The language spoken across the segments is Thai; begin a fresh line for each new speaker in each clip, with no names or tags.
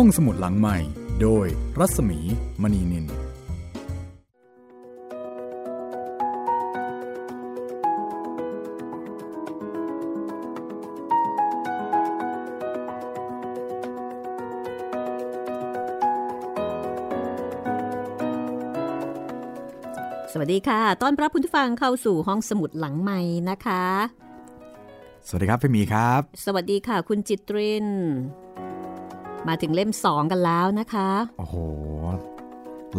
ห้องสมุดหลังใหม่ โดยรัศมีมณีนิน
สวัสดีค่ะต้อนรับคุณผู้ฟังเข้าสู่ห้องสมุดหลังใหม่นะคะ
สวัสดีครับพี่หมีครับ
สวัสดีค่ะ คุณจิตริน มาถึงเล่มสองกันแล้วนะคะ
โอ้โห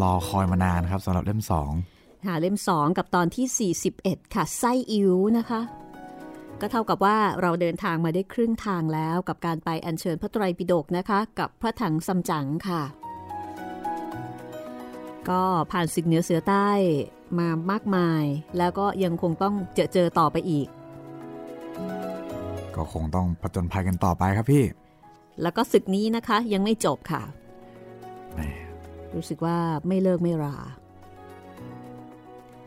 รอคอยมานานครับสำหรับเล่มสอง
หาเล่มสองกับตอนที่ 41 ค่ะ ไส้อิ๋วนะคะ ก็เท่ากับว่าเราเดินทางมาได้ครึ่งทางแล้วกับการไปอัญเชิญพระไตรปิฎกนะคะ กับพระถังซัมจั๋งค่ะ ก็ผ่านศึกเหนือเสือใต้มามากมาย แล้วก็ยังคงต้องเจอเจอต่อไปอีก
ก็คงต้องผจญภัยกันต่อไปครับพี่
แล้วก็ศึกนี้นะคะยังไม่จบค่ะ
แหม
รู้สึกว่าไม่เลิกไม่รา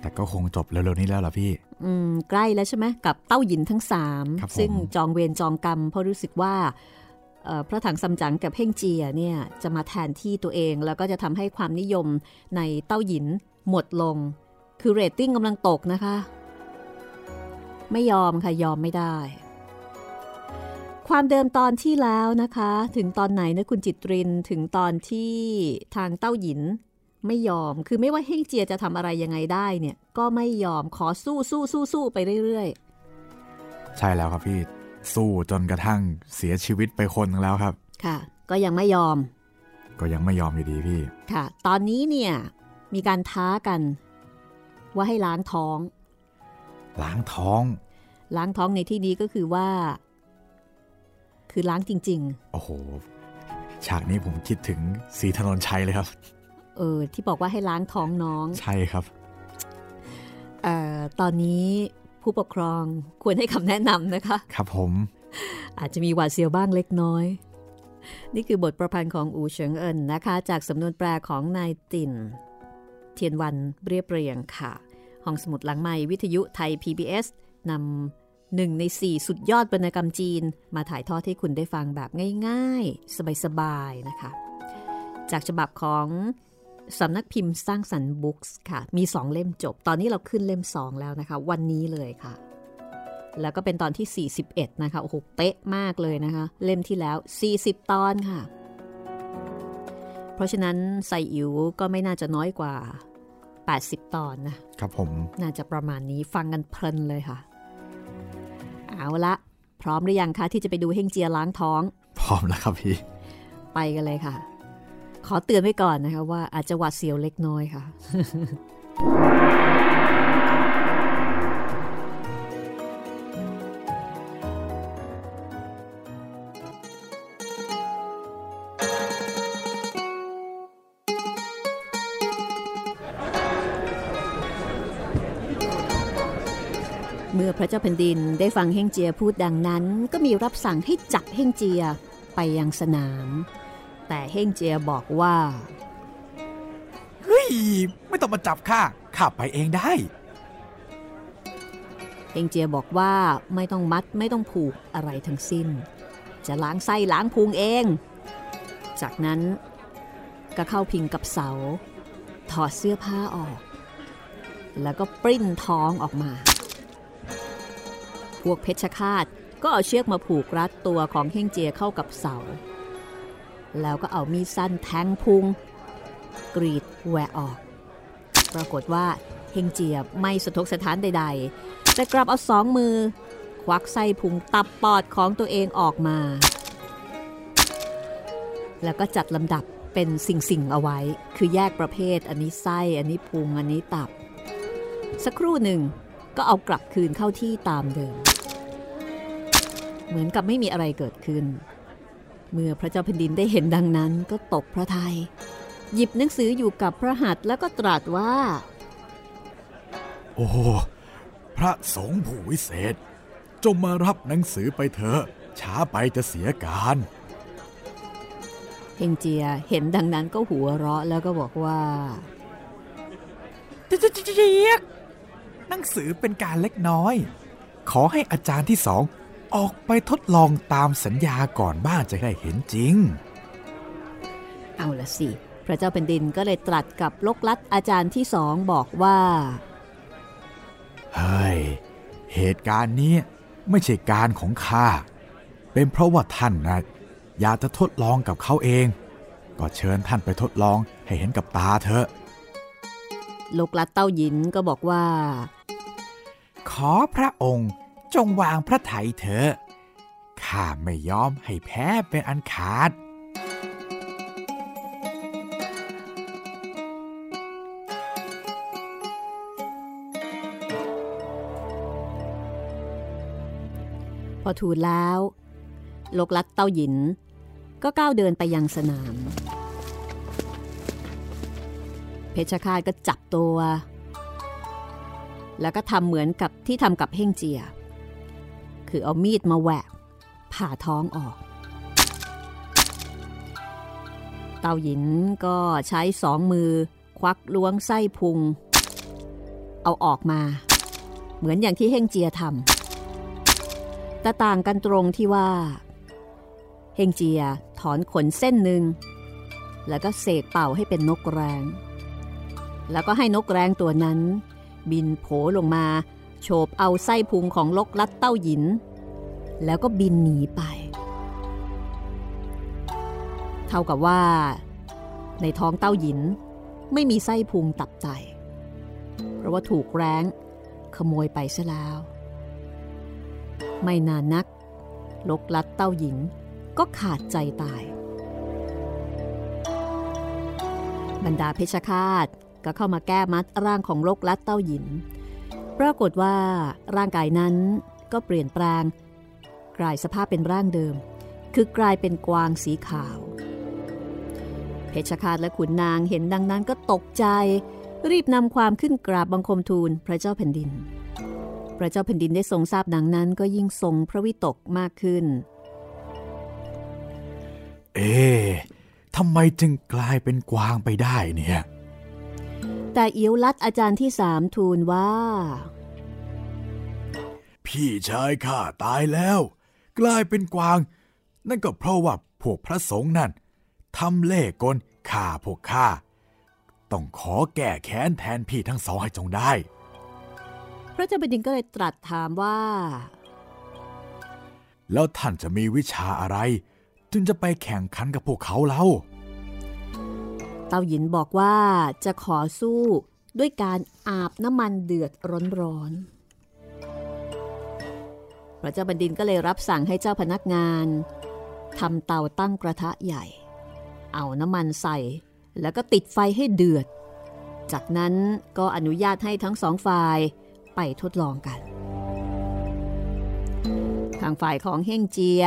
แต่ก็คงจบเร็วๆนี้แล้วเหรอพี่
อืม ใกล้แล้วใช่ไหมกับเต้าหยินทั้งสาม
ครับผม
ซึ่งจองเวรจองกรรม เพราะรู้สึกว่าเอ่อพระถังซัมจั๋งกับเพ่งเจียเนี่ยจะมาแทนที่ตัวเอง แล้วก็จะทำให้ความนิยมในเต้าหยินหมดลง คือเรตติ้งกำลังตกนะคะ ไม่ยอมค่ะยอมไม่ได้ ความเดิมตอนที่แล้วนะคะ ถึงตอนไหนนะคุณจิตรินถึงตอนที่ทางเต้าหยินไม่ยอมคือไม่ว่าเฮ่งเจียจะทำอะไรยังไงได้เนี่ย ก็ไม่ยอมขอสู้สู้สู้สู้ไปเรื่อย
ใช่แล้วครับพี่สู้จนกระทั่งเสียชีวิตไปคนหนึงแล้วครับ
ๆค่ะ ก็ยังไม่ยอม
ก็ยังไม่ยอมอยู่ดีพี่
ค่ะ ตอนนี้เนี่ยมีการท้ากัน ว่าให้ล้างท้อง
ล้างท้อง
ล้างท้องในที่นี้ก็คือว่า คือล้างจริง
โอ้โห ฉากนี้ผมคิดถึงสีถนนชัยเลยครับ
ๆเออ ที่บอกว่าให้ล้างท้องน้อง
ใช่ครับ
เอ่อ ตอนนี้ผู้ปกครองควรให้คำแนะนำนะคะ
ครับผม
อาจจะมีหวาดเสียวบ้างเล็กน้อย นี่คือบทประพันธ์ของอูเฉิงเอินนะคะ จากสำนวนแปลของนายตินเทียนวันเรียบเรียงค่ะ ห้องสมุดหลังไม้วิทยุไทย PBS นำ หนึ่งในสี่สุดยอดวรรณกรรมจีน มาถ่ายทอดให้คุณได้ฟังแบบง่าย ๆ สบายๆนะคะ จากฉบับของสำนักพิมพ์สร้างสรรค์บุ๊กส์ค่ะ มีสองเล่มจบ ตอนนี้เราขึ้นเล่มสองแล้วนะคะ วันนี้เลยค่ะ แล้วก็เป็นตอนที่ 41 นะคะ โอ้โห เป๊ะมากเลยนะคะ เล่มที่แล้ว 40 ตอนค่ะ เพราะฉะนั้นใส่อิ๋วก็ไม่น่าจะน้อยกว่า 80 ตอนนะ
ครับผม
น่าจะประมาณนี้ ฟังกันเพลินเลยค่ะ เอาละพร้อมหรือยังคะที่จะไปดูเฮงเจียล้างท้อง
พร้อมแล้วครับพี่
ไปกันเลยค่ะ ขอเตือนไว้ก่อนนะคะว่าอาจจะหวาดเสียวเล็กน้อยค่ะ เจ้าแผ่นดินได้ฟังเฮงเจียพูดดังนั้น ก็มีรับสั่งให้จับเฮงเจียไปยังสนาม แต่เฮงเจียบอกว่า
เฮ้ย ไม่ต้องมาจับข้าข้าไปเองได้
เฮงเจียบอกว่าไม่ต้องมัดไม่ต้องผูกอะไรทั้งสิ้น จะล้างไส้ล้างพุงเอง จากนั้นก็เข้าพิงกับเสา ถอดเสื้อผ้าออก แล้วก็ปริ้นท้องออกมา พวกเพชฌฆาตก็เอาเชือกมาผูกรัดตัวของเฮงเจียเข้ากับเสา แล้วก็เอามีดสั้นแทงพุง กรีดแหวะออก ปรากฏว่าเฮงเจียไม่สะทกสถานใด ๆ แต่กลับเอาสองมือ ควักไส้พุงตับปอดของตัวเองออกมา แล้วก็จัดลำดับเป็นสิ่งๆเอาไว้ คือแยกประเภท อันนี้ไส้ อันนี้พุง อันนี้ตับ สักครู่หนึ่ง ก็เอากลับคืนเข้าที่ตามเดิม เหมือนกับไม่มีอะไรเกิดขึ้น เมื่อพระเจ้าแผ่นดินได้เห็นดังนั้นก็ตกพระทยัยหยิบหนังสืออยู่กับพระหัตถ์แล้วก็ตรัสว่า
โอ้พระสงฆ์ผู้วิเศษ จงมารับหนังสือไปเถอะช้าไปจะเสียการ
เฮงเจียเห็นดังนั้นก็หัวเราะแล้วก็บอกว่า
เจี๊ยก หนังสือเป็นการเล็กน้อย ขอให้อาจารย์ที่สองออกไปทดลองตามสัญญาก่อนบ้างจะได้เห็นจริง
เอาละสิ พระเจ้าแผ่นดินก็เลยตรัสกับลกลัดอาจารย์ที่สองบอกว่า
เฮ้ย เหตุการณ์นี้ไม่ใช่การของข้า เป็นเพราะว่าท่านนะอยากจะทดลองกับเขาเอง ก็เชิญท่านไปทดลองให้เห็นกับตาเถอะ
ลกลัดเต้าหยินก็บอกว่า
ขอพระองค์จงวางพระไถยเถอะข้าไม่ยอมให้แพ้เป็นอันขาด
พอทูลแล้ว ลกลัดเต้าหยิน ก็ก้าวเดินไปยังสนาม เพชรฆาตก็จับตัว แล้วก็ทำเหมือนกับที่ทำกับเฮ่งเจีย คือเอามีดมาแหวกผ่าท้องออก เต้าหยินก็ใช้สองมือ ควักล้วงไส้พุง เอาออกมา เหมือนอย่างที่เฮ่งเจียทำแต่ต่างกันตรงที่ว่า เฮงเจียถอนขนเส้นหนึ่ง แล้วก็เสกเป่าให้เป็นนกแรง แล้วก็ให้นกแรงตัวนั้น บินโผลงมาโฉบเอาไส้พุงของลกลัดเต้าหยิน แล้วก็บินหนีไป เท่ากับว่า ในท้องเต้าหยินไม่มีไส้พุงตับไตเพราะว่าถูกแรงขโมยไปซะแล้ว ไม่นานนัก ลกลัดเต้าหญิงก็ขาดใจตาย บรรดาเพชฌฆาต ก็เข้ามาแก้มัดร่างของลกลัดเต้าหญิงปรากฏว่าร่างกายนั้นก็เปลี่ยนแปลง กลายสภาพเป็นร่างเดิม คือกลายเป็นกวางสีขาว เพชฌฆาตและขุนนางเห็นดังนั้นก็ตกใจ รีบนำความขึ้นกราบบังคมทูลพระเจ้าแผ่นดิน พระเจ้าแผ่นดินได้ทรงทราบดังนั้น ก็ยิ่งทรงพระวิตกมากขึ้น
เอ๊ทำไมจึงกลายเป็นกวางไปได้เนี่ย
แต่เอียวลัดอาจารย์ที่สามทูลว่า
พี่ชายข้าตายแล้ว กลายเป็นกวาง นั่นก็เพราะว่าพวกพระสงฆ์นั่นทำเล่ห์กลฆ่าพวกข้าต้องขอแก้แค้นแทนพี่ทั้งสองให้จงได้
พระเจ้าแผ่นดินก็เลยตรัสถามว่า
แล้วท่านจะมีวิชาอะไร จึงจะไปแข่งขันกับพวกเขาเล่า
เต้าหยินบอกว่าจะขอสู้ด้วยการอาบน้ำมันเดือดร้อนๆ พระเจ้าแผ่นดินก็เลยรับสั่งให้เจ้าพนักงานทำเตาตั้งกระทะใหญ่ เอาน้ำมันใส่ แล้วก็ติดไฟให้เดือด จากนั้นก็อนุญาตให้ทั้งสองฝ่ายไปทดลองกัน ทางฝ่ายของเฮงเจีย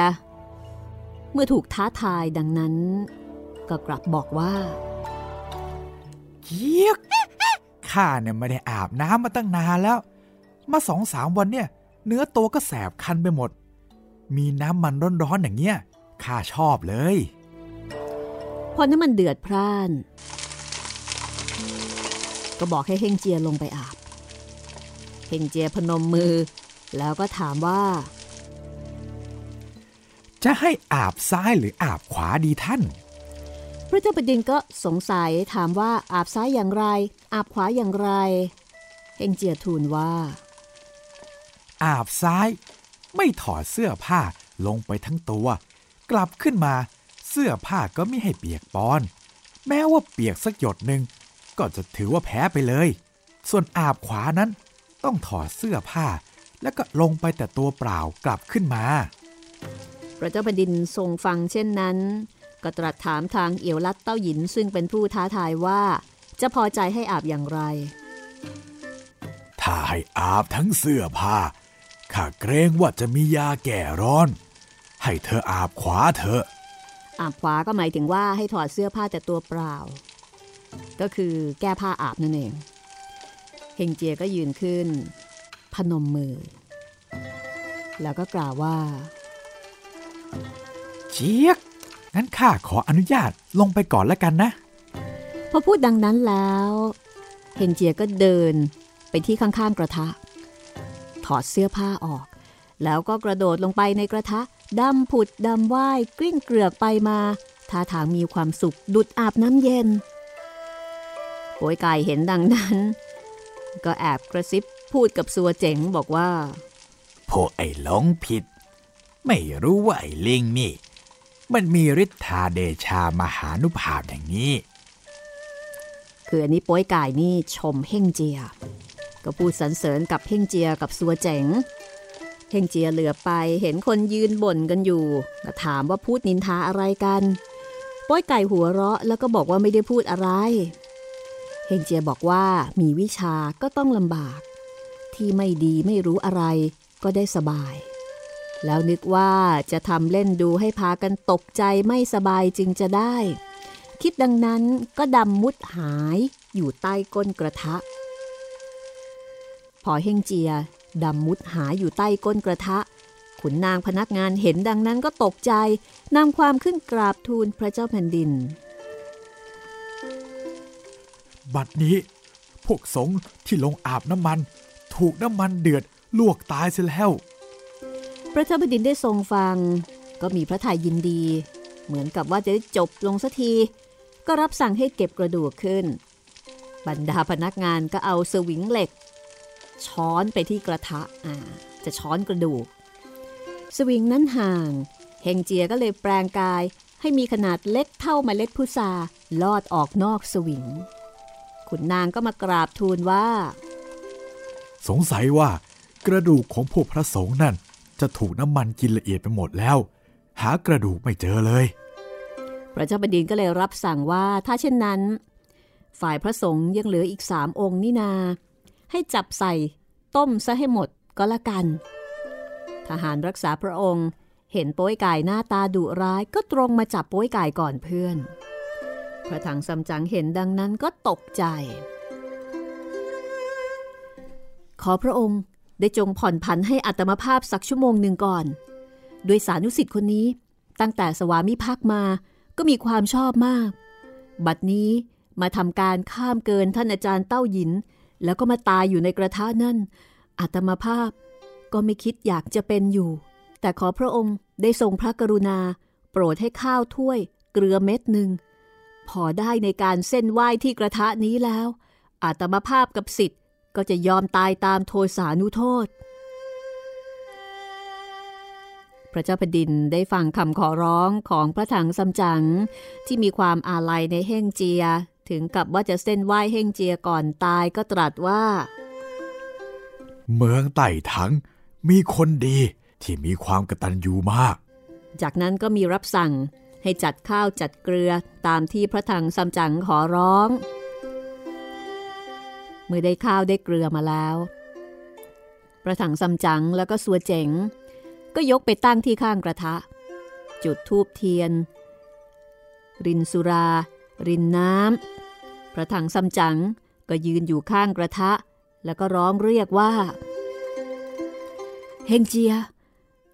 เมื่อถูกท้าทายดังนั้น ก็กลับบอกว่า
เจี๊ยกข้าเนี่ยไม่ได้อาบน้ำมาตั้งนานแล้ว มาสองสามวันเนี่ย เนื้อตัวก็แสบคันไปหมด มีน้ำมันร้อนๆอย่างเงี้ยข้าชอบเลย
พอน้ำมันเดือดพร่าน ก็บอกให้เฮงเจียลงไปอาบเฮงเจียพนมมือ แล้วก็ถามว่า
จะให้อาบซ้ายหรืออาบขวาดีท่าน
พ ระเจ้าแผ่นดินก็สงสัยถามว่าอาบซ้ายอย่างไร อาบขวาอย่างไร เฮงเจียทูลว่า
อาบซ้าย ไม่ถอดเสื้อผ้าลงไปทั้งตัว กลับขึ้นมา เสื้อผ้าก็ไม่ให้เปียกปอน แม้ว่าเปียกสักหยดหนึ่งก็จะถือว่าแพ้ไปเลย ส่วนอาบขวานั้น ต้องถอดเสื้อผ้า แล้วก็ลงไปแต่ตัวเปล่ากลับขึ้นมา
พระเจ้าแผ่นดินทรงฟังเช่นนั้น ก็ตรัสถามทางเอียวลัดเต้าหยินซึ่งเป็นผู้ท้าทายว่า จะพอใจให้อาบอย่างไร
ถ้าให้อาบทั้งเสื้อผ้าข้าเกรงว่าจะมียาแก่ร้อน ให้เธออาบขวาเถอะ
อาบขวาก็หมายถึงว่าให้ถอดเสื้อผ้าแต่ตัวเปล่า ก็คือแก้ผ้าอาบนั่นเอง เฮงเจียก็ยืนขึ้น พนมมือ แล้วก็กล่าวว่า
เจี๊ยก งั้นข้าขออนุญาตลงไปก่อนแล้วกันนะ
พอพูดดังนั้นแล้วเฮงเจียก็เดินไปที่ข้างๆกระทะ ถอดเสื้อผ้าออก แล้วก็กระโดดลงไปในกระทะดำผุดดำว่ายกลิ้งเกลือกไปมาทท่าทางมีความสุขดุดอาบน้ำเย็นโป้ยไก่เห็นดังนั้น ก็แอบกระซิบพูดกับสัวเจ๋งบอกว่า
พวกไอ้หลงผิด ไม่รู้ว่าไอ้ลิงนี่ มันมีฤทธาเดชามหานุภาพอย่างนี้
คืออันนี้ป้ยไก่นี่ชมเฮ่งเจีย ก็พูดสรรเสริญกับเฮ่งเจียกับสัวเจ๋งเฮงเจียเหลือไปเห็นคนยืนบ่นกันอยู่ก็ถามว่าพูดนินทาอะไรกัน ป้อยไก่หัวเราะแล้วก็บอกว่าไม่ได้พูดอะไร เฮงเจียบอกว่ามีวิชาก็ต้องลำบาก ที่ไม่ดีไม่รู้อะไรก็ได้สบาย แล้วนึกว่าจะทำเล่นดูให้พากันตกใจไม่สบายจึงจะได้ คิดดังนั้นก็ดำมุดหายอยู่ใต้ก้นกระทะ พอเฮงเจียดำมุดหายอยู่ใต้ก้นกระทะ ขุนนางพนักงานเห็นดังนั้นก็ตกใจนำความขึ้นกราบทูลพระเจ้าแผ่นดิน
บัดนี้ พวกสงฆ์ที่ลงอาบน้ำมัน ถูกน้ำมันเดือดลวกตายเสียแล้ว
พระเจ้าแผ่นดินได้ทรงฟัง ก็มีพระทัยยินดี เหมือนกับว่าจะได้จบลงสักที ก็รับสั่งให้เก็บกระดูกขึ้น บรรดาพนักงานก็เอาสวิงเหล็ก ช้อนไปที่กระทะอ่าจะช้อนกระดูก สวิงนั้นห่างเฮงเจียก็เลยแปลงกายให้มีขนาดเล็กเท่าเมล็ดพุทราลอดออกนอกสวิง ขุนนางก็มากราบทูลว่า
สงสัยว่ากระดูกของพวกพระสงฆ์นั่น จะถูกน้ำมันกินละเอียดไปหมดแล้ว หากระดูกไม่เจอเลย
พระเจ้าบดินก็เลยรับสั่งว่าถ้าเช่นนั้น ฝ่ายพระสงฆ์ยังเหลืออีกสามองค์นี่นา ให้จับใส่ต้มซะให้หมดก็แล้วกัน ทหารรักษาพระองค์เห็นโป้ยไก่หน้าตาดุร้ายก็ตรงมาจับโป้ยไก่ก่อนเพื่อน พระถังซัมจั๋งเห็นดังนั้นก็ตกใจ ขอพระองค์ ได้จงผ่อนผันให้อัตมภาพสักชั่วโมงหนึ่งก่อน โดยสานุสิทธิ์คนนี้ตั้งแต่สวามิภักดิ์มาก็มีความชอบมาก บัดนี้มาทำการข้ามเกินท่านอาจารย์เต้าหยิน แล้วก็มาตายอยู่ในกระทะนั่นอาตมาภาพก็ไม่คิดอยากจะเป็นอยู่ แต่ขอพระองค์ได้ทรงพระกรุณา โปรดให้ข้าวถ้วย เกลือเม็ดหนึ่งพอได้ในการเส้นไหว้ที่กระทะนี้แล้ว อาตมาภาพกับสิทธิ์ ก็จะยอมตายตามโทสานุโทษ พระเจ้าแผ่นดินได้ฟังคำขอร้องของพระถังซัมจั๋งที่มีความอาลัยในเฮ่งเจีย ถึงกับว่าจะเส้นไหว้เฮงเจียก่อนตายก็ตรัสว่า
เมืองไต่ถังมีคนดีที่มีความกตัญญูมาก
จากนั้นก็มีรับสั่งให้จัดข้าวจัดเกลือตามที่พระถังซัมจั๋งขอร้อง เมื่อได้ข้าวได้เกลือมาแล้วพระถังซัมจั๋งแล้วก็สัวเจ๋ง ก็ยกไปตั้งที่ข้างกระทะ จุดทูบเทียน รินสุรา รินน้ำพระถังซัมจั๋งก็ยืนอยู่ข้างกระทะ แล้วก็ร้องเรียกว่า เฮงเจีย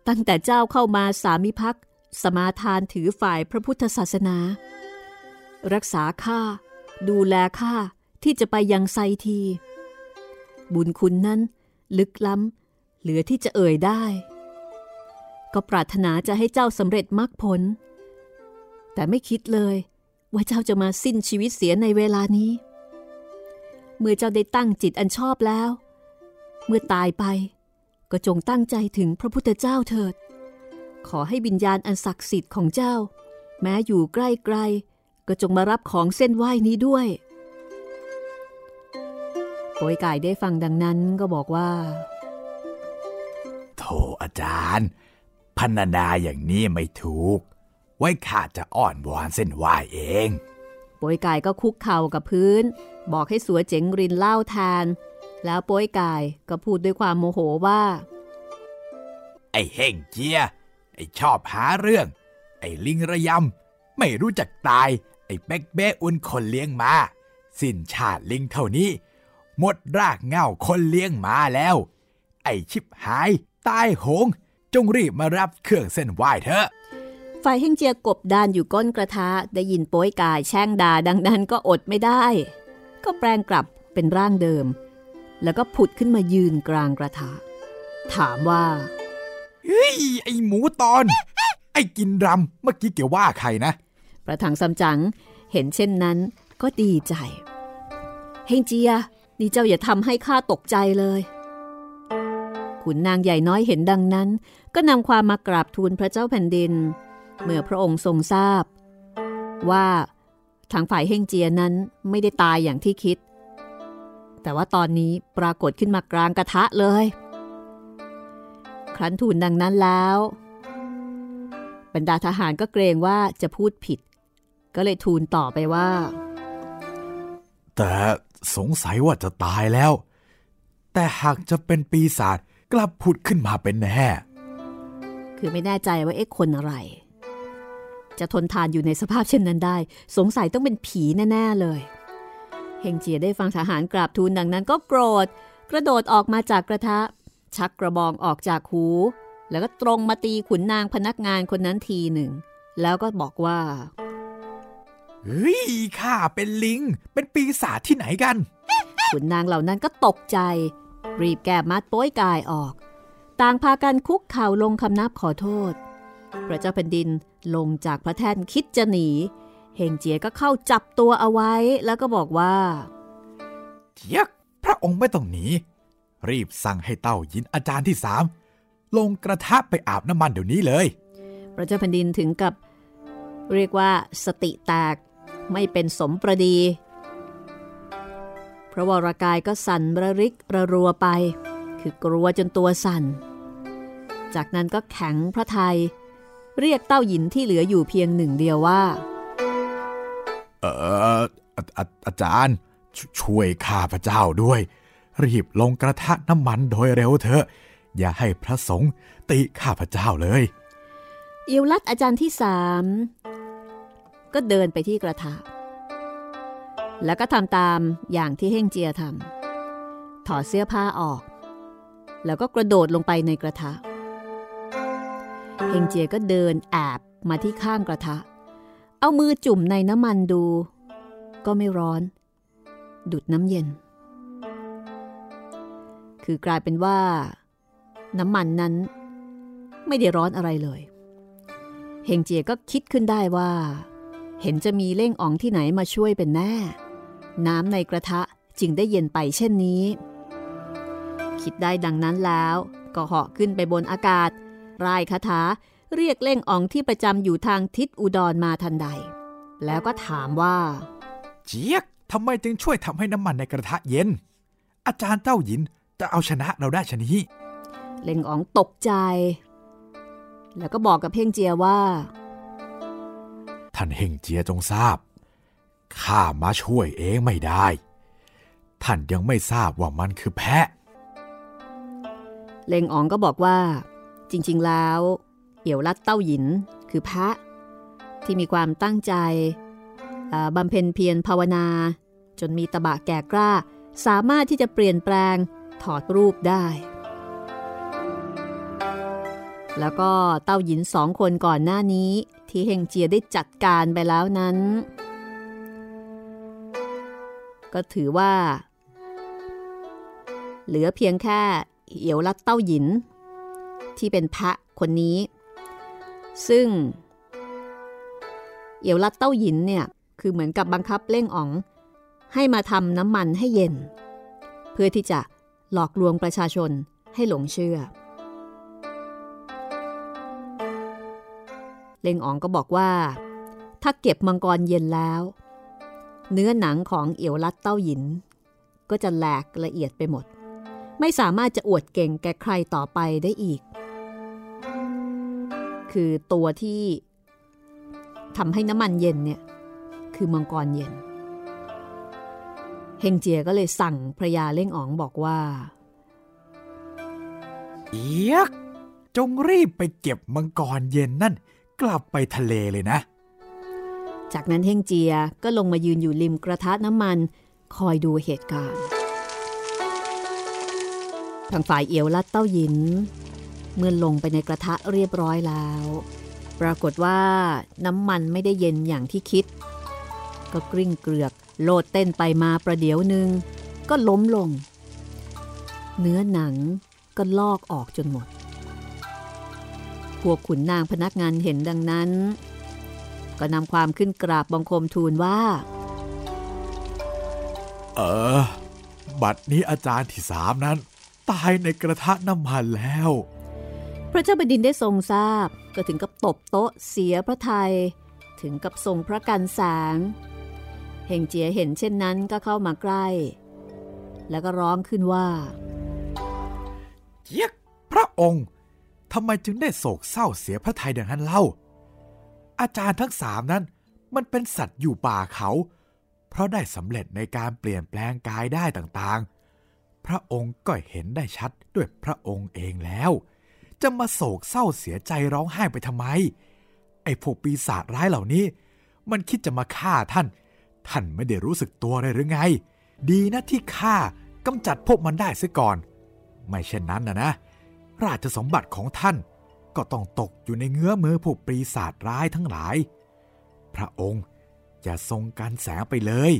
ตั้งแต่เจ้าเข้ามาสามิพักสมาทานถือฝ่ายพระพุทธศาสนา รักษาข้าดูแลข้า ที่จะไปยังไซที บุญคุณนั้นลึกล้ำเหลือที่จะเอ่ยได้ ก็ปรารถนาจะให้เจ้าสำเร็จมรรคผล แต่ไม่คิดเลยว่าเจ้าจะมาสิ้นชีวิตเสียในเวลานี้ เมื่อเจ้าได้ตั้งจิตอันชอบแล้ว เมื่อตายไปก็จงตั้งใจถึงพระพุทธเจ้าเถิด ขอให้วิญญาณอันศักดิ์สิทธิ์ของเจ้า แม้อยู่ใกล้ไกลก็จงมารับของเส้นไหว้นี้ด้วย โปยกายได้ฟังดังนั้นก็บอกว่า
โธอาจารย์ พันนาอย่างนี้ไม่ถูก ไว้ข้าจะอ่อนวอนเส้นไหวเอง
ป่วยกายก็คุกเข่ากับพื้น บอกให้สัวเจ๋งรินเล่าแทนแล้วป่วยกายก็พูดด้วยความโมโหว่า
ไอ้เฮงเจีย ไอ้ชอบหาเรื่อง ไอ้ลิงระยำ ไม่รู้จักตาย ไอ้เป๊กเบ้อุ่นคนเลี้ยงมา สิ้นชาติลิงเท่านี้ หมดรากเง่าคนเลี้ยงมาแล้ว ไอ้ชิบหายตายโหง จงรีบมารับเครื่องเส้นไหวเถอะ
ฝ่ายเฮงเจียกบดานอยู่ก้นกระทะได้ยินโป้ยกายแช่งด่าดังนั้นก็อดไม่ได้ ก็แปลงกลับเป็นร่างเดิม แล้วก็ผุดขึ้นมายืนกลางกระทะ ถามว่า
เฮ้ยไอหมูตอน ไอกินรำเมื่อกี้เกี่ยวว่าใครนะ
พประถังซัมจั๋งเห็นเช่นนั้นก็ดีใจ เฮงเจีย นี่เจ้าอย่าทำให้ข้าตกใจเลย ขุนนางใหญ่น้อยเห็นดังนั้น ก็นำความมากราบทูลพระเจ้าแผ่นดิน เมื่อพระองค์ทรงทราบ ว่าทางฝ่ายเฮงเจียนั้นไม่ได้ตายอย่างที่คิด แต่ว่าตอนนี้ปรากฏขึ้นมากลางกระทะเลย ครั้นทูลดังนั้นแล้ว บรรดาทหารก็เกรงว่าจะพูดผิด ก็เลยทูลต่อไปว่า
แต่ สงสัยว่าจะตายแล้ว แต่หากจะเป็นปีศาจกลับผุดขึ้นมาเป็นแน่
คือไม่แน่ใจว่าเอ๊ะคนอะไร จะทนทานอยู่ในสภาพเช่นนั้นได้ สงสัยต้องเป็นผีแน่ ๆ เลยเฮงเจียได้ฟังทหารกราบทูลดังนั้นก็โกรธ กระโดดออกมาจากกระทะ ชักกระบองออกจากหู แล้วก็ตรงมาตีขุนนางพนักงานคนนั้นทีหนึ่ง แล้วก็บอกว่า
เฮ้ยข้าเป็นลิง เป็นปีศาจที่ไหนกัน
ขุนนางเหล่านั้นก็ตกใจ รีบแก้มัดโป้ยกายออก ต่างพากันคุกเข่าลงคำนับขอโทษ พระเจ้าแผ่นดินลงจากพระแท่นคิดจะหนี เฮงเจียก็เข้าจับตัวเอาไว้แล้วก็บอกว่า
เจียกพระองค์ไม่ต้องหนี รีบสั่งให้เต้ายินอาจารย์ที่สามลงกระทะไปอาบน้ำมันเดี๋ยวนี้เลย
พระเจ้าแผ่นดินถึงกับเรียกว่าสติแตก ไม่เป็นสมประดี พระวรากายก็สั่นระริกระรัวไป คือกลัวจนตัวสั่น จากนั้นก็แข็งพระไทย เรียกเต้าหยินที่เหลืออยู่เพียงหนึ่งเดียวว่า
เอออาอาอาจารย์ชช่วยข้าพระเจ้าด้วย รีบลงกระทะน้ำมันโดยเร็วเถอะ อย่าให้พระสงฆ์ติข้าพระเจ้าเลย
อิวลัดอาจารย์ที่สาม ก็เดินไปที่กระทะ แล้วก็ทำตามอย่างที่เฮ่งเจียทำถอดเสื้อผ้าออก แล้วก็กระโดดลงไปในกระทะ เฮงเจียก็เดินแอบมาที่ข้างกระทะ เอามือจุ่มในน้ำมันดู ก็ไม่ร้อน ดุดน้ำเย็น คือกลายเป็นว่า น้ำมันนั้น ไม่ได้ร้อนอะไรเลย เฮงเจียก็คิดขึ้นได้ว่า เห็นจะมีเล่งอ๋องที่ไหนมาช่วยเป็นแน่ น้ำในกระทะจึงได้เย็นไปเช่นนี้ คิดได้ดังนั้นแล้วก็เหาะขึ้นไปบนอากาศร่ายคาถาเรียกเล่งอ๋องที่ประจำอยู่ทางทิศอุดรมาทันใด แล้วก็ถามว่า
เจี๊ยกทำไมจึงช่วยทำให้น้ำมันในกระทะเย็น อาจารย์เต้าหยินจะเอาชนะเราได้ชนี้
เล่งอ๋องตกใจ แล้วก็บอกกับเพ่งเจียว่า
ท่านเฮงเจียจงทราบ ข้ามาช่วยเองไม่ได้ ท่านยังไม่ทราบว่ามันคือแพะ
เลงอ๋องก็บอกว่า จริง ๆ แล้ว เอี่ยวลัดเต้าหยินคือพระ ที่มีความตั้งใจบำเพ็ญเพียรภาวนา จนมีตบะแก่กล้า สามารถที่จะเปลี่ยนแปลงถอดรูปได้ แล้วก็เต้าหยินสองคนก่อนหน้านี้ ที่เฮงเจียได้จัดการไปแล้วนั้น ก็ถือว่า เหลือเพียงแค่เอี่ยวลัดเต้าหยิน ที่เป็นพระคนนี้ ซึ่ง เอี่ยวลัดเต้าหยินเนี่ยคือเหมือนกับบังคับเล่งอ๋อง ให้มาทำน้ำมันให้เย็น เพื่อที่จะหลอกลวงประชาชนให้หลงเชื่อ เล่งอ๋องก็บอกว่า ถ้าเก็บมังกรเย็นแล้ว เนื้อหนังของเอี่ยวลัดเต้าหยิน ก็จะแหลกละเอียดไปหมด ไม่สามารถจะอวดเก่งแก่ใครต่อไปได้อีก คือตัวที่ทำให้น้ำมันเย็นเนี่ยคือมังกรเย็นเฮงเจียก็เลยสั่งพระยาเล่งอ๋องบอกว่า
เอียก จงรีบไปเก็บมังกรเย็นนั่น กลับไปทะเลเลยนะ
จากนั้นเฮงเจียก็ลงมายืนอยู่ริมกระทะน้ำมัน คอยดูเหตุการณ์ทางฝ่ายเอียวลัดเต้าหยิน เมื่อลงไปในกระทะเรียบร้อยแล้ว ปรากฏว่าน้ำมันไม่ได้เย็นอย่างที่คิด ก็กริ้งเกลือกโลดเต้นไปมาประเดี๋ยวหนึ่งก็ล้มลง เนื้อหนังก็ลอกออกจนหมด พวกขุนนางพนักงานเห็นดังนั้น ก็นำความขึ้นกราบบังคมทูลว่า
เออ บัดนี้อาจารย์ที่สามนั้น ตายในกระทะน้ำมันแล้ว
พระเจ้าแผ่นดินได้ทรงทราบก็ถึงกับตบโต๊ะเสียพระไทย ถึงกับทรงพระกันแสงเฮงเจียเห็นเช่นนั้นก็เข้ามาใกล้ แล้วก็ร้องขึ้นว่า
เจี๊ยกพระองค์ ทำไมจึงได้โศกเศร้าเสียพระทัยดังนั้นเล่า อาจารย์ทั้งสามนั้น มันเป็นสัตว์อยู่ป่าเขา เพราะได้สำเร็จในการเปลี่ยนแปลงกายได้ต่างๆ พระองค์ก็เห็นได้ชัดด้วยพระองค์เองแล้ว จะมาโศกเศร้าเสียใจร้องไห้ไปทำไม ไอ้พวกปีศาจร้ายเหล่านี้ มันคิดจะมาฆ่าท่าน ท่านไม่ได้รู้สึกตัวเลยหรือไง ดีนะที่ข้ากำจัดพวกมันได้เสียก่อน ไม่เช่นนั้นนะนะ ราชสมบัติของท่านก็ต้องตกอยู่ในเงื้อมือพวกปีศาจร้ายทั้งหลาย พระองค์อย่าทรงการแสงไปเลย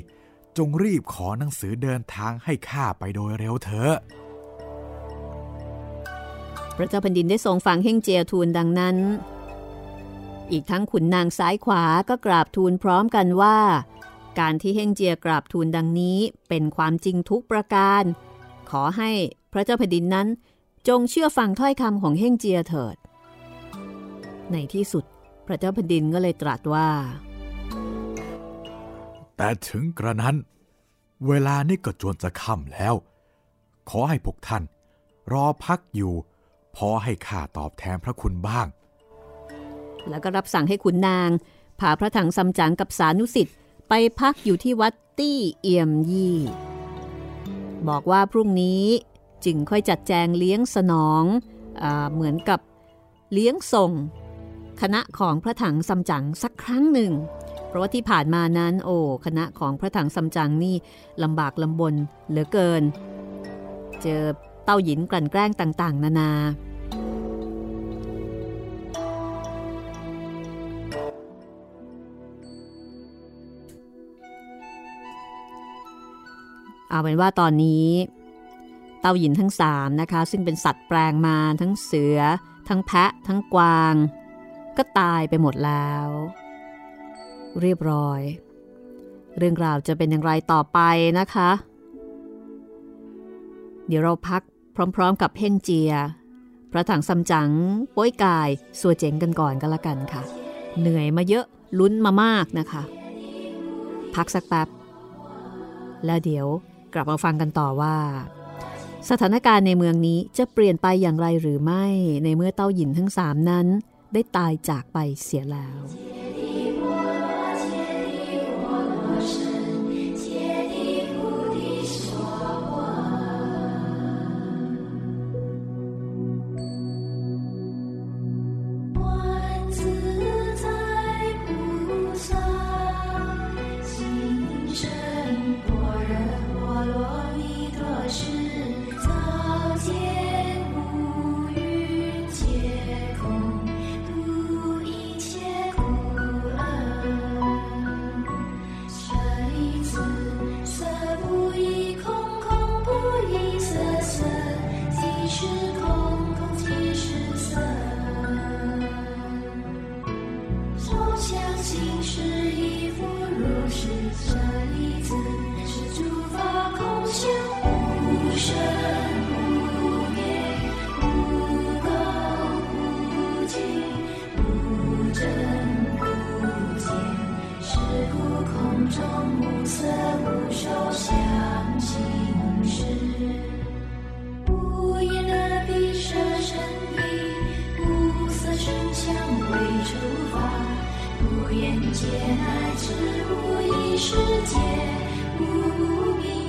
จงรีบขอหนังสือเดินทางให้ข้าไปโดยเร็วเถอะ
พระเจ้าแผ่นดินได้ทรงฟังเฮ่งเจียทูลดังนั้น อีกทั้งขุนนางซ้ายขวาก็กราบทูลพร้อมกันว่า การที่เฮ่งเจียกราบทูลดังนี้เป็นความจริงทุกประการ ขอให้พระเจ้าแผ่นดินนั้น จงเชื่อฟังถ้อยคำของเฮ่งเจียเถิด ในที่สุดพระเจ้าแผ่นดินก็เลยตรัสว่า
แต่ถึงกระนั้น เวลานี้ก็จวนจะค่ำแล้ว ขอให้พวกท่าน รอพักอยู่ พอให้ข้าตอบแทนพระคุณบ้าง
แล้วก็รับสั่งให้ขุนนางพาพระถังซัมจั๋งกับสานุสิทธิ์ไปพักอยู่ที่วัดตี้เอี่ยมยี่ บอกว่าพรุ่งนี้ จึงค่อยจัดแจงเลี้ยงสนองเอเหมือนกับเลี้ยงส่ง คณะของพระถังซัมจั๋งสักครั้งหนึ่ง เพราะว่าที่ผ่านมานั้นโอ้คณะของพระถังซัมจั๋งนี่ลำบากลำบนเหลือเกิน เจอเต้าหยินกลั่นแกล้งต่าง ๆ นานา เอาเป็นว่าตอนนี้ เต้าหยินทั้งสามนะคะ ซึ่งเป็นสัตว์แปลงมาทั้งเสือ ทั้งแพะ ทั้งกวาง ก็ตายไปหมดแล้ว เรียบร้อย เรื่องราวจะเป็นอย่างไรต่อไปนะคะ เดี๋ยวเราพักพร้อมๆกับเฮงเจีย พระถังซัมจั๋งป้ยกายสัวเจ๋งกันก่อนก็แล้วกันค่ะ เหนื่อยมาเยอะลุ้นมามากนะคะ พักสักแป๊บ แล้วเดี๋ยวกลับมาฟังกันต่อว่า สถานการณ์ในเมืองนี้จะเปลี่ยนไปอย่างไรหรือไม่ ในเมื่อเต้าหยินทั้งสามนั้น ได้ตายจากไปเสียแล้ว
无眼界，乃至无意识界，无明。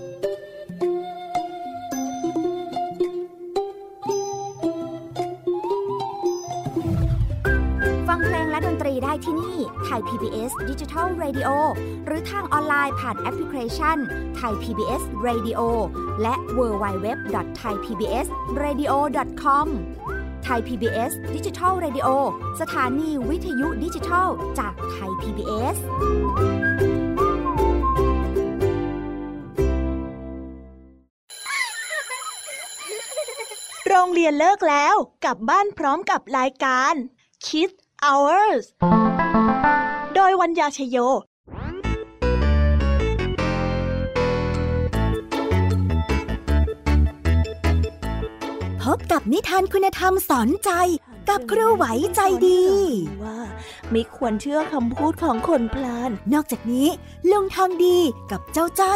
ไทย PBS Digital Radio หรือทางออนไลน์ผ่านแอปพลิเคชันไทย PBS Radio และ w w w t h a i PBS Radio com ไทย PBS Digital Radio สถานีวิทยุดิจิทัลจากไทย PBS
โรงเรียนเลิกแล้วกลับบ้านพร้อมกับรายการ Kids Hours โดยวัญญาชยโย
พบกับนิทานคุณธรรมสอนใจกับครูไหวใจดี
ว่าไม่ควรเชื่อคำพูดของคนพลาน
นอกจากนี้ลุงทองดีกับเจ้าจ้อ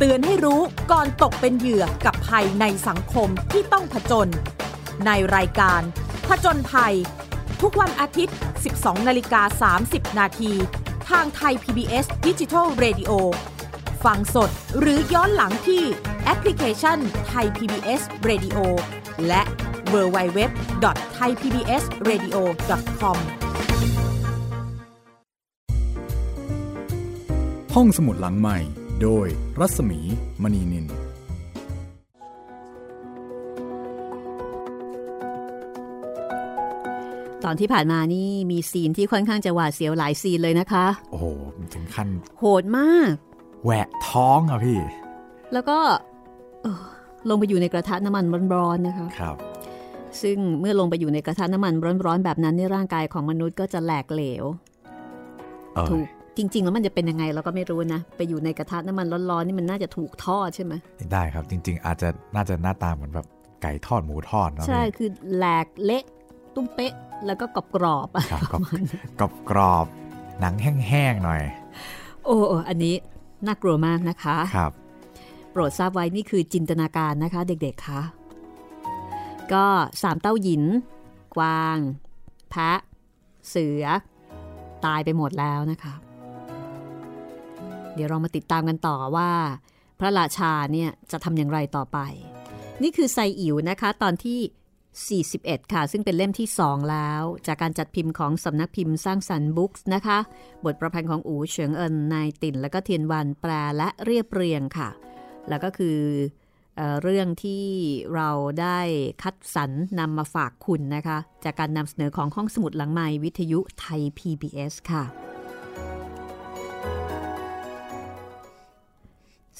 เตือนให้รู้ก่อนตกเป็นเหยื่อกับภัยในสังคมที่ต้องผจญในรายการ ผจญภัย ทุกวันอาทิตย์ 12 นาฬิกา 30 นาทีทางไทย PBS Digital Radio ฟังสดหรือย้อนหลังที่แอปพลิเคชันไทย PBS Radio และ w w w t h a i PBS Radio com
ห้องสมุดหลังใหม่ โดยรัศมีมณีนิน
ตอนที่ผ่านมานี่มีซีนที่ค่อนข้างจะหวาดเสียวหลายซีนเลยนะคะ
โอ้โหถึงขั้น
โหดมาก
แหวะท้องอะพี่
แล้วก็เอ่อลงไปอยู่ในกระทะน้ำมันร้อนๆนะคะ
ครับ
ซึ่งเมื่อลงไปอยู่ในกระทะน้ำมันร้อนๆแบบนั้นในร่างกายของมนุษย์ก็จะแหลกเหลว
เออ
ถูก จริง ๆ แล้วมันจะเป็นยังไงเราก็ไม่รู้นะ ไปอยู่ในกระทะน้ำมันร้อนๆนี่มันน่าจะถูกทอดใช่ไหม
ได้ครับจริง ๆ อาจจะน่าจะหน้าตาเหมือนแบบไก่ทอดหมูทอดเนอะ
ใช่
พี่
คือแหลกเละตุ้มเป๊ะแล้วก็กรอบๆอะ
ครับ
ประมาณนั้น
กรอบกรอบๆหนังแห้งๆหน่อย
โอ้โอ้อันนี้น่ากลัวมากนะคะ
ครับ
ปรดทราบไว้นี่คือจินตนาการนะคะ เด็กๆคะก็สามเต้าหยิน กวาง แพะ เสือ ตายไปหมดแล้วนะคะ เดี๋ยวเรามาติดตามกันต่อว่า พระราชาเนี่ยจะทำอย่างไรต่อไป นี่คือไซอิ๋วนะคะ ตอนที่ 41 ค่ะ ซึ่งเป็นเล่มที่ 2 แล้ว จากการจัดพิมพ์ของสำนักพิมพ์สร้างสรรค์บุ๊กส์นะคะ บทประพันธ์ของอูเฉิงเอินนายติ่นและก็เทียนวันแปลและเรียบเรียงค่ะ แล้วก็คือเออเรื่องที่เราได้คัดสรรนำมาฝากคุณนะคะ จากการนำเสนอของห้องสมุดหลังไม้วิทยุไทย PBS ค่ะ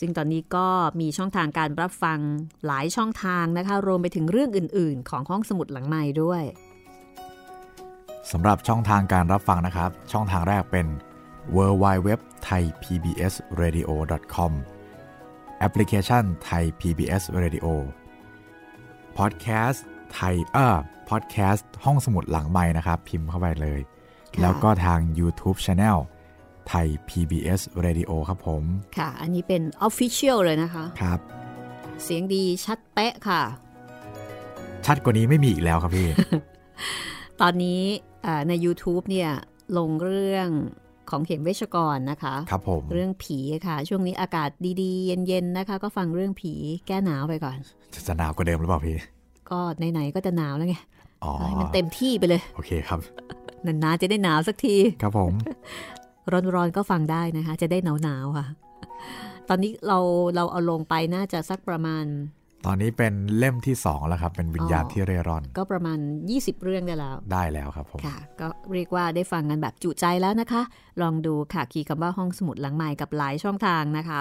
ซึ่งตอนนี้ก็มีช่องทางการรับฟังหลายช่องทางนะคะ รวมไปถึงเรื่องอื่น ๆ ของห้องสมุดหลังไม้ด้วย
สำหรับช่องทางการรับฟังนะครับ ช่องทางแรกเป็น w w w t h a i PBS Radio com แอปพลิเคชัน Thai PBS Radio พอดแคสต์ไทยเออพอดแคสต์ห้องสมุดหลังไม้นะครับ พิมพ์เข้าไปเลย แล้วก็ทาง YouTube Channel Thai PBS Radio ครับผม
ค่ะ อันนี้เป็น Official เลยนะคะ
ครับ
เสียงดีชัดเป๊ะค่ะ
ชัดกว่านี้ไม่มีอีกแล้วครับพี่
ตอนนี้เอ่อใน YouTube เนี่ยลงเรื่องของเข็มเวชกรนะคะ
ครับผม
เรื่องผีค่ะ ช่วงนี้อากาศดีๆ เย็นๆนะคะ ก็ฟังเรื่องผีแก้หนาวไปก่อน
จะหนาวกว่าเดิมหรือเปล่าพี่
ก็ไหนๆก็จะหนาวแล้วไง
อ๋อ
ให้มันเต็มที่ไปเลย
โอเคครับ
นานๆจะได้หนาวสักที
ครับผม
ร้อนๆก็ฟังได้นะคะ จะได้หนาวๆค่ะ ตอนนี้เราเราเอาลงไปน่าจะสักประมาณ
ตอนนี้เป็นเล่มที่สองแล้วครับ เป็นวิญญาณ
อ๋อ
ที่เร่ร่อน
ก็ประมาณ 20 เรื่องได้แล้ว
ได้แล้วครับผม
ค่ะ ก็เรียกว่าได้ฟังกันแบบจุใจแล้วนะคะ ลองดูค่ะคีย์คำว่าห้องสมุดหลังใหม่กับหลายช่องทางนะคะ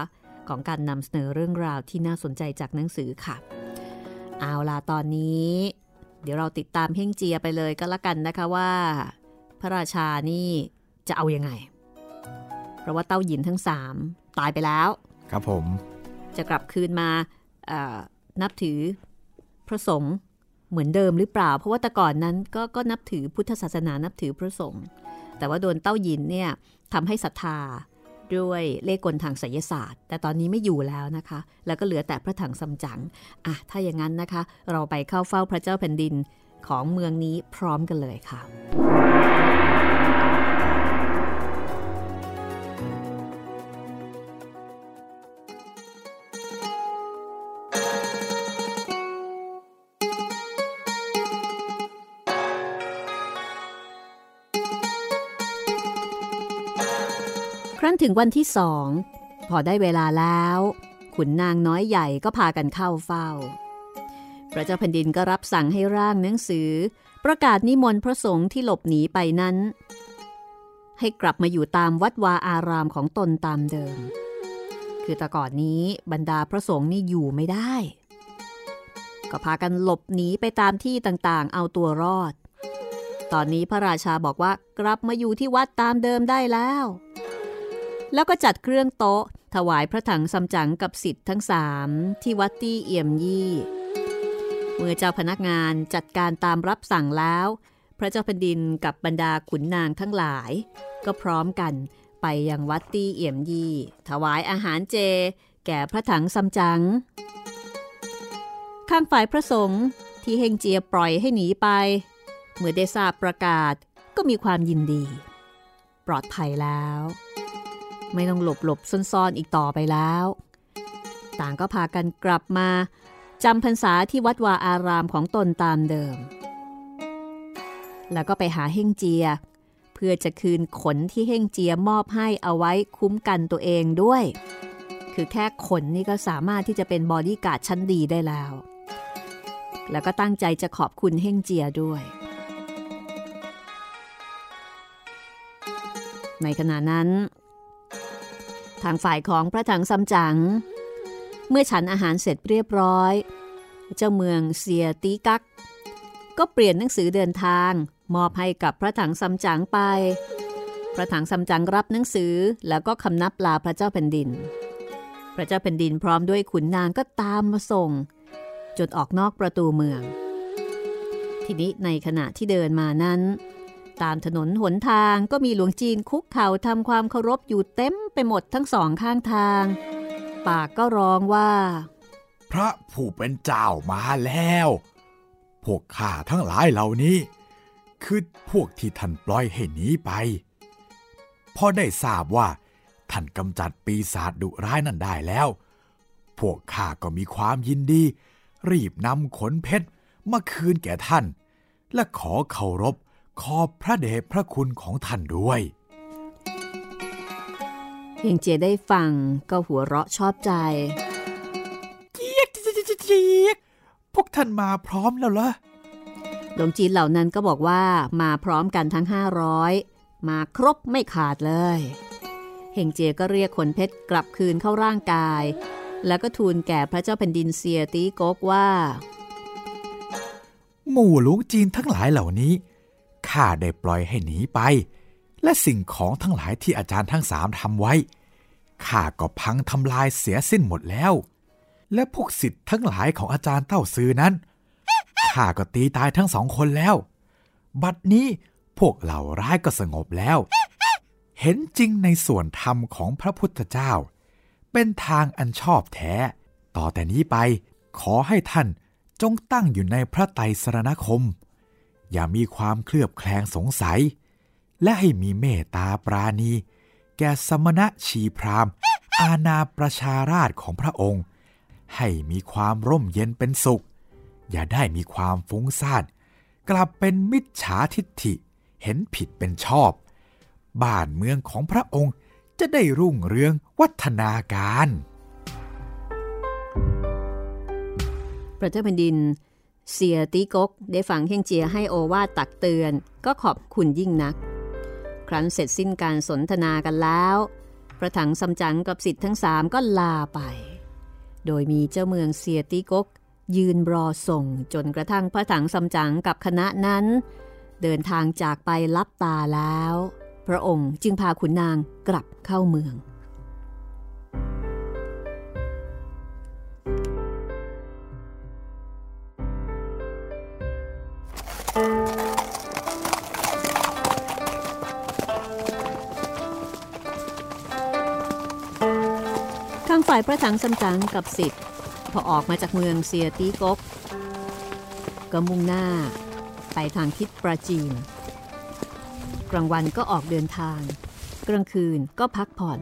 ของการนำเสนอเรื่องราวที่น่าสนใจจากหนังสือค่ะ เอาล่ะตอนนี้ เดี๋ยวเราติดตามเพ่งเจียไปเลยก็แล้วกันนะคะว่า พระราชานี่จะเอาอยัางไง เพราะว่าเต้าหยินทั้งสามตายไปแล้ว
ครับผม
จะกลับคืนมาเอ่อนับถือพระสงฆ์เหมือนเดิมหรือเปล่า เพราะว่าแต่ก่อนนั้นก็ก็นับถือพุทธศาสนานับถือพระสงฆ์แต่ว่าโดนเต้าหยินเนี่ยทำให้ศรัทธาด้วยเลขกลทางไสยศาสตร์ แต่ตอนนี้ไม่อยู่แล้วนะคะ แล้วก็เหลือแต่พระถังซัมจั๋งอะถ้าอย่างนั้นนะคะ เราไปเข้าเฝ้าพระเจ้าแผ่นดินของเมืองนี้พร้อมกันเลยค่ะ รั้นถึงวันที่สองพอได้เวลาแล้ว ขุนนางน้อยใหญ่ก็พากันเข้าเฝ้า พระเจ้าแผ่นดินก็รับสั่งให้ร่างหนังสือ ประกาศนิมนต์พระสงฆ์ที่หลบหนีไปนั้น ให้กลับมาอยู่ตามวัดวาอารามของตนตามเดิม คือแต่ก่อนนี้บรรดาพระสงฆ์นี่อยู่ไม่ได้ ก็พากันหลบหนีไปตามที่ต่างๆ เอาตัวรอด ตอนนี้พระราชาบอกว่ากลับมาอยู่ที่วัดตามเดิมได้แล้ว แล้วก็จัดเครื่องโต๊ะ ถวายพระถังซัมจั๋งกับสิทธิ์ทั้งสามที่วัดตี้เอี่ยมยี่ เมื่อเจ้าพนักงานจัดการตามรับสั่งแล้ว พระเจ้าแผ่นดินกับบรรดาขุนนางทั้งหลาย ก็พร้อมกันไปยังวัดตี้เอี่ยมยี่ ถวายอาหารเจ แก่พระถังซัมจั๋งข้างฝ่ายพระสงฆ์ที่เฮงเจียปล่อยให้หนีไป เมื่อได้ทราบประกาศก็มีความยินดี ปลอดภัยแล้ว ไม่ต้องหลบหลบซ่อนๆอีกต่อไปแล้ว ต่างก็พากันกลับมาจำพรรษาที่วัดวาอารามของตนตามเดิม แล้วก็ไปหาเฮ่งเจีย เพื่อจะคืนขนที่เฮ่งเจียมอบให้เอาไว้คุ้มกันตัวเองด้วย คือแค่ขนนี่ก็สามารถที่จะเป็นบอดี้การ์ดชั้นดีได้แล้ว แล้วก็ตั้งใจจะขอบคุณเฮ่งเจียด้วย ในขณะนั้น ทางฝ่ายของพระถังซัมจั๋งเมื่อฉันอาหารเสร็จเรียบร้อย เจ้าเมืองเซียตีกัก ก็เปลี่ยนหนังสือเดินทาง มอบให้กับพระถังซัมจั๋งไป พระถังซัมจั๋งรับหนังสือแล้วก็คำนับลาพระเจ้าแผ่นดิน พระเจ้าแผ่นดินพร้อมด้วยขุนนางก็ตามมาส่ง จนออกนอกประตูเมือง ทีนี้ในขณะที่เดินมานั้น ตามถนนหนทางก็มีหลวงจีนคุกเข่าทำความเคารพอยู่เต็มไปหมดทั้งสองข้างทาง ปากก็ร้องว่า
พระผู้เป็นเจ้ามาแล้ว พวกข้าทั้งหลายเหล่านี้ คือพวกที่ท่านปล่อยให้หนีไป พอได้ทราบว่าท่านกำจัดปีศาจดุร้ายนั่นได้แล้ว พวกข้าก็มีความยินดี รีบนำขนเพชรมาคืนแก่ท่าน และขอเคารพ ขอบพระเดชพระคุณของท่านด้วย
เฮงเจียได้ฟังก็หัวเราะชอบใจ
เจี๊ยกเจี๊ยกเจี๊ยกพวกท่านมาพร้อมแล้วเหรอ
หลวงจีนเหล่านั้นก็บอกว่ามาพร้อมกันทั้ง 500 มาครบไม่ขาดเลยเฮงเจียก็เรียกขนเพชรกลับคืนเข้าร่างกาย แล้วก็ทูลแก่พระเจ้าแผ่นดินเซียตีโกกว่า
หมู่หลวงจีนทั้งหลายเหล่านี้ ข้าได้ปล่อยให้หนีไป และสิ่งของทั้งหลายที่อาจารย์ทั้งสามทำไว้ข้าก็พังทำลายเสียสิ้นหมดแล้ว และพวกสิทธิ์ทั้งหลายของอาจารย์เต้าซือนั้นข้าก็ตีตายทั้งสองคนแล้ว บัดนี้พวกเหล่าร้ายก็สงบแล้ว เห็นจริงในส่วนธรรมของพระพุทธเจ้า เป็นทางอันชอบแท้ ต่อแต่นี้ไปขอให้ท่านจงตั้งอยู่ในพระไตรสรณคม อย่ามีความเคลือบแคลงสงสัย และให้มีเมตตาปราณี แก่สมณะชีพรามอาณาประชาราชของพระองค์ ให้มีความร่มเย็นเป็นสุข อย่าได้มีความฟุ้งซ่านกลับเป็นมิจฉาทิฏฐิเห็นผิดเป็นชอบ บ้านเมืองของพระองค์จะได้รุ่งเรืองวัฒนาการ
พระเจ้าแผ่นดิน เสียตีกกได้ฟังเฮงเจียให้โอวาตักเตือน ก็ขอบคุณยิ่งนัก ครั้นเสร็จสิ้นการสนทนากันแล้ว พระถังซัมจั๋งกับสิทธิ์ทั้งสามก็ลาไป โดยมีเจ้าเมืองเสียตีกก ยืนรอส่งจนกระทั่งพระถังซัมจั๋งกับคณะนั้น เดินทางจากไปลับตาแล้ว พระองค์จึงพาขุนนางกลับเข้าเมือง ข้างฝ่ายพระถังซัมจังกับสิทธิ์พอออกมาจากเมืองเซียตีกก ก็มุ่งหน้าไปทางทิศปราจีน กลางวันก็ออกเดินทาง กลางคืนก็พักผ่อน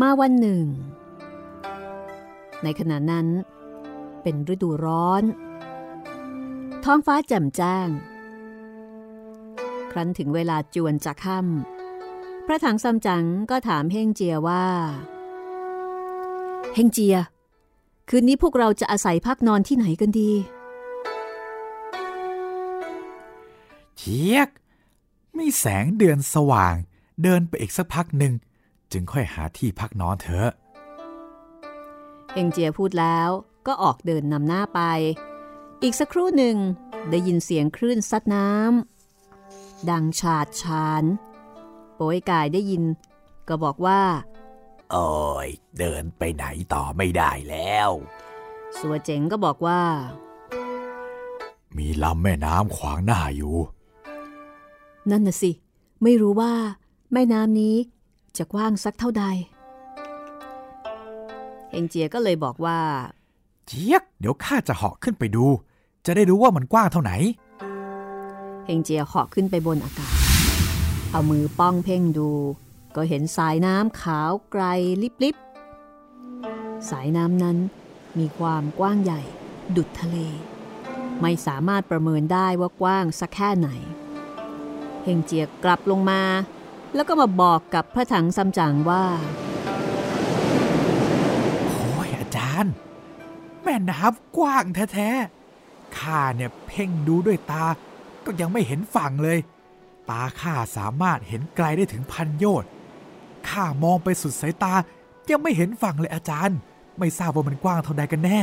มาวันหนึ่ง ในขณะนั้นเป็นฤดูร้อน ท้องฟ้าแจ่มแจ้ง ครั้นถึงเวลาจวนจะค่ำพระถังซัมจั๋งก็ถามเฮงเจียว่า เฮงเจีย คืนนี้พวกเราจะอาศัยพักนอนที่ไหนกันดี
เชียกมีแสงเดือนสว่าง เดินไปอีกสักพักหนึ่ง จึงค่อยหาที่พักนอนเถอะ
เฮงเจียพูดแล้วก็ออกเดินนำหน้าไป อีกสักครู่หนึ่งได้ยินเสียงคลื่นซัดน้ำดังฉาดฉาน โป้ยกายได้ยิน ก็บอกว่า
โอ้ยเดินไปไหนต่อไม่ได้แล้ว
สัวเจ๋งก็บอกว่า
มีลำแม่น้ำขวางหน้าอยู่
นั่นน่ะสิ ไม่รู้ว่า แม่น้ำนี้จะกว้างสักเท่าใดเฮงเจียก็เลยบอกว่า
เจี๊ยก เดี๋ยวข้าจะเหาะขึ้นไปดู จะได้รู้ว่ามันกว้างเท่าไหน
เฮงเจียเหาะขึ้นไปบนอากาศ เอามือป้องเพ่งดู ก็เห็นสายน้ำขาวไกลลิบๆสายน้ำนั้นมีความกว้างใหญ่ ดุดทะเล ไม่สามารถประเมินได้ว่ากว้างสักแค่ไหนเฮงเจียกลับลงมา แล้วก็มาบอกกับพระถังซัมจั๋งว่า
โอ้ยอาจารย์ แม่น้ำกว้างแท้ๆ ข้าเนี่ยเพ่งดูด้วยตา ก็ยังไม่เห็นฝั่งเลย ตาข้าสามารถเห็นไกลได้ถึงพันโยชน์ข้ามองไปสุดสายตา ยังไม่เห็นฝั่งเลยอาจารย์ ไม่ทราบว่ามันกว้างเท่าใดกันแน่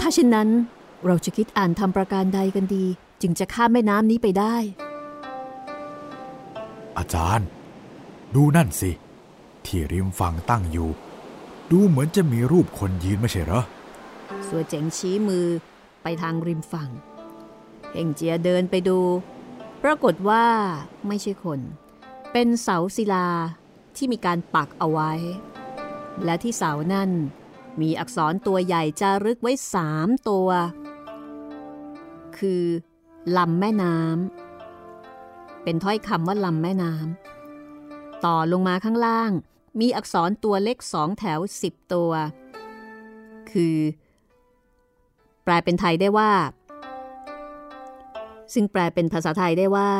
ถ้าเช่นนั้นเราจะคิดอ่านทำประการใดกันดี จึงจะข้ามแม่น้ำนี้ไปได้
อาจารย์ ดูนั่นสิ ที่ริมฝั่งตั้งอยู่ ดูเหมือนจะมีรูปคนยืนไม่ใช่เหรอ
สัวเจ๋งชี้มือไปทางริมฝั่ง เฮงเจียเดินไปดู ปรากฏว่าไม่ใช่คน เป็นเสาศิลาที่มีการปักเอาไว้ และที่เสานั่นมีอักษรตัวใหญ่จารึกไว้สามตัว คือลำแม่น้ำ เป็นถ้อยคำว่าลำแม่น้ำ ต่อลงมาข้างล่าง มีอักษรตัวเล็กสองแถวสิบตัว คือ แปลเป็นไทยได้ว่า ซึ่งแปลเป็นภาษาไทยได้ว่า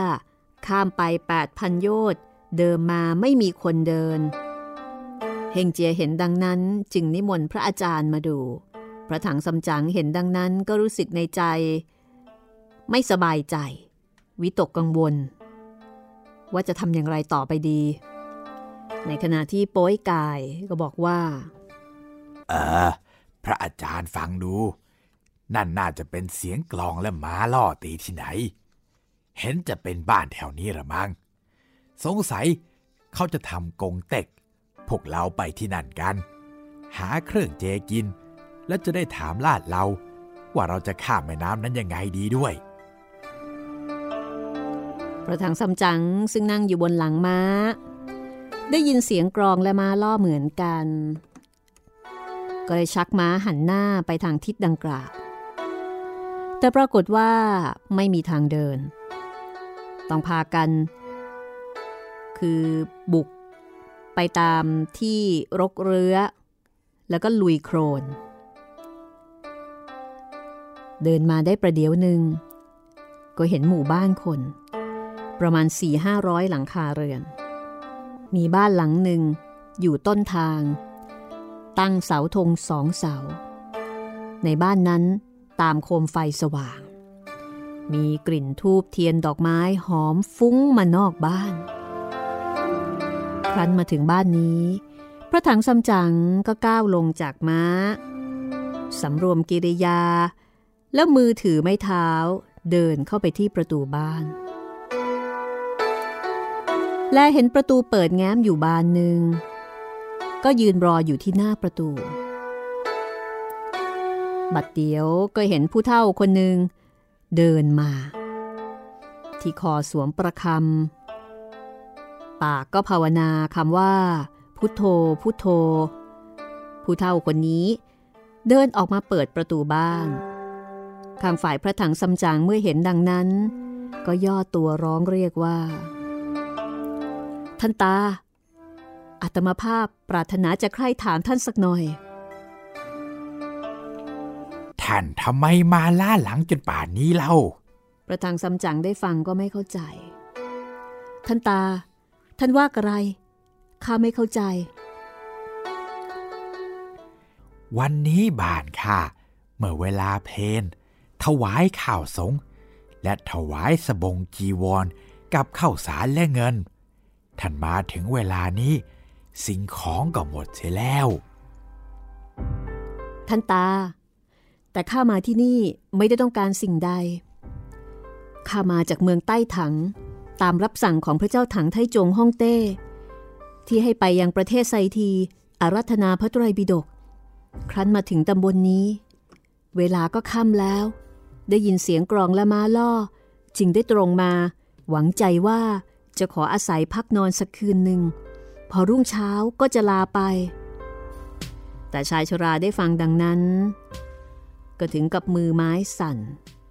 ข้ามไป 8,000 โยชน์เดิมมาไม่มีคนเดิน เฮงเจียเห็นดังนั้นจึงนิมนต์พระอาจารย์มาดู พระถังสำจังเห็นดังนั้นก็รู้สึกในใจ ไม่สบายใจ วิตกกังวล ว่าจะทำอย่างไรต่อไปดี ในขณะที่โป้ยกายก็บอกว่า
เออ พระอาจารย์ฟังดู นั่นน่าจะเป็นเสียงกลองและม้าล่อตีที่ไหน เห็นจะเป็นบ้านแถวนี้ละมัง้ง สงสัยเขาจะทำกงเต็ก พวกเราไปที่นั่นกัน หาเครื่องเจกิน แล้วจะได้ถามลาดเรา ว่าเราจะข้ามแม่น้ำนั้นยังไงดีด้วย
พระถังซัมจั๋งซึ่งนั่งอยู่บนหลังม้า ได้ยินเสียงกรองและม้าล่อเหมือนกัน ก็เลยชักม้าหันหน้าไปทางทิศดังกล่าว แต่ปรากฏว่าไม่มีทางเดิน ต้องพากัน คือบุกไปตามที่รกเรื้อ แล้วก็ลุยโครน เดินมาได้ประเดี๋ยวหนึ่ง ก็เห็นหมู่บ้านคน ประมาณ 4-500 หลังคาเรือน มีบ้านหลังหนึ่งอยู่ต้นทาง ตั้งเสาธงสองเสา ในบ้านนั้น ตามโคมไฟสว่าง มีกลิ่นทูบเทียนดอกไม้หอมฟุ้งมานอกบ้าน ครั้นมาถึงบ้านนี้ พระถังซัมจั๋งก็ก้าวลงจากม้า สำรวมกิริยา แล้วมือถือไม้เท้าเดินเข้าไปที่ประตูบ้าน และเห็นประตูเปิดแง้มอยู่บานหนึ่ง ก็ยืนรออยู่ที่หน้าประตู บัดเดียวก็เห็นผู้เฒ่าคนหนึ่งเดินมา ที่คอสวมประคำปากก็ภาวนาคำว่า พุทโธพุทโธ ผู้เฒ่าคนนี้ เดินออกมาเปิดประตูบ้านข้างฝ่ายพระถังซัมจั๋งเมื่อเห็นดังนั้น ก็ย่อตัวร้องเรียกว่า ท่านตาอัตมาภาพปรารถนาจะใคร่ถามท่านสักหน่อย
ท่านทำไมมาล่าหลังจนป่านนี้เล่า
ประทังซัมจั๋งได้ฟังก็ไม่เข้าใจ ท่านตา ท่านว่าอะไร ข้าไม่เข้าใจ
วันนี้บ้านข้าเมื่อเวลาเพนถวายข้าวสงฆ์และถวายสบงจีวรกับข้าวสารและเงิน ท่านมาถึงเวลานี้ สิ่งของก็หมดเสียแล้ว
ท่านตา แต่ข้ามาที่นี่ไม่ได้ต้องการสิ่งใด ข้ามาจากเมืองใต้ถัง ตามรับสั่งของพระเจ้าถังไทจงฮ่องเต้ ที่ให้ไปยังประเทศไซทีอารัธนาพระไตรปิฎก ครั้นมาถึงตำบลนนี้ เวลาก็ค่ำแล้ว ได้ยินเสียงกรองและม้าล่อ จึงได้ตรงมา หวังใจว่าจะขออาศัยพักนอนสักคืนหนึ่ง พอรุ่งเช้าก็จะลาไป แต่ชายชราได้ฟังดังนั้น ก็ถึงกับมือไม้สั่น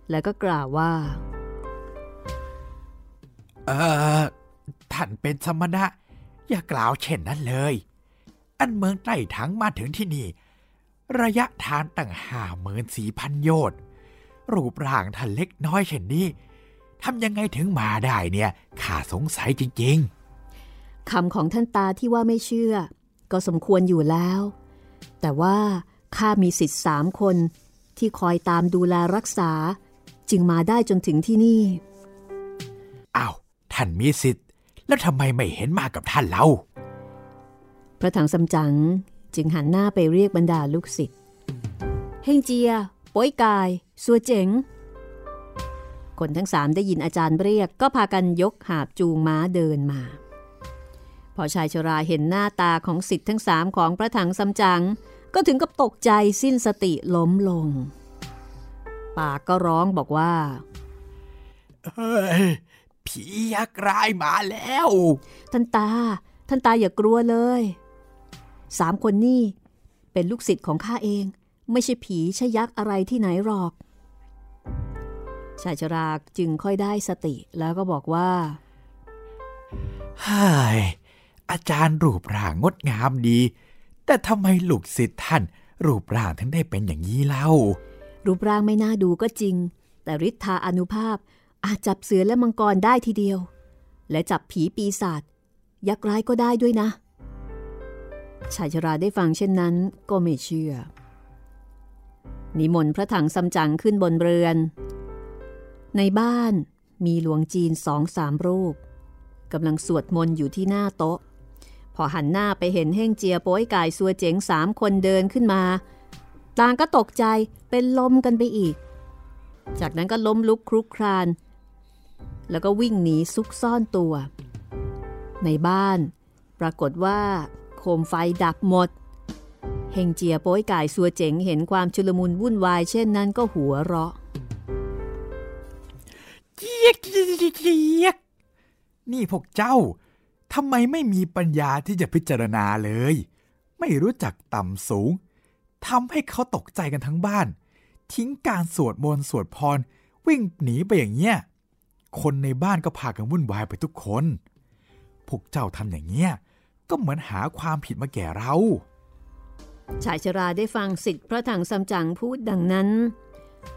แล้วก็กล่าวว่า
เออท่านเป็นสมณะ อย่ากล่าวเช่นนั้นเลย อันเมืองใต้ถังมาถึงที่นี่ ระยะทางตั้งห้าหมื่นสี่พันโยชน์รูปร่างท่านเล็กน้อยเช่นนี้ทำยังไงถึงมาได้เนี่ยข้าสงสัยจริง
คำของท่านตาที่ว่าไม่เชื่อ ก็สมควรอยู่แล้ว แต่ว่าข้ามีสิทธิ์สามคน ที่คอยตามดูแลรักษา จึงมาได้จนถึงที่นี่
ๆอ้าวท่านมีสิทธิ์ แล้วทำไมไม่เห็นมากับท่านเล่า
พระถังซัมจั๋งจึงหันหน้าไปเรียกบรรดาลูกศิษย์เฮงเจียป้อยกายสัวเจ๋ง คนทั้งสามได้ยินอาจารย์เรียกก็พากันยกหาบจูงม้าเดินมา พอชายชราเห็นหน้าตาของศิษย์ทั้งสามของพระถังซัมจั๋ง ก็ถึงกับตกใจสิ้นสติล้มลง ปากก็ร้องบอกว่า
เฮ้ย ผียักษ์ร้ายมาแล้ว
ท่านตา ท่านตาอย่ากลัวเลย สามคนนี่เป็นลูกศิษย์ของข้าเอง ไม่ใช่ผีใช่ยักษ์อะไรที่ไหนหรอก ชายชราจึงค่อยได้สติแล้วก็บอกว่า
ฮ่ายอาจารย์รูปร่างงดงามดี แต่ทำไมลูกศิษย์ท่าน รูปร่างถึงได้เป็นอย่างนี้เล่า
รูปร่างไม่น่าดูก็จริง แต่ฤทธาอนุภาพอาจจับเสือและมังกรได้ทีเดียว และจับผีปีศาจยักษ์ร้ายก็ได้ด้วยนะ ชายชราได้ฟังเช่นนั้นก็ไม่เชื่อ นิมนต์พระถังซัมจั๋งขึ้นบนเรือน ในบ้านมีหลวงจีนสองสามรูปกำลังสวดมนต์อยู่ที่หน้าโต๊ะ อหันหน้าไปเห็นเฮ่งเจียโป้ยกายซัวเจ๋งสามคนเดินขึ้นมา ต่างก็ตกใจเป็นลมกันไปอีก จากนั้นก็ล้มลุกคลุกคราน แล้วก็วิ่งหนีซุกซ่อนตัว ในบ้าน ปรากฏว่า โคมไฟดับหมด เฮงเจียโป้ยกายซัวเจ๋งเห็นความชุลมุนวุ่นวายเช่นนั้นก็หัวเราะ
เจี๊ยกเจี๊ยกเจี๊ยกนี่พวกเจ้า ทำไมไม่มีปัญญาที่จะพิจารณาเลย ไม่รู้จักต่ำสูงทำให้เขาตกใจกันทั้งบ้าน ทิ้งการสวดมนต์สวดพร วิ่งหนีไปอย่างเงี้ย คนในบ้านก็พากันวุ่นวายไปทุกคน พวกเจ้าทำอย่างเงี้ย ก็เหมือนหาความผิดมาแก่เรา
ชายชราได้ฟังสิทธิ์พระถังซัมจั๋งพูดดังนั้น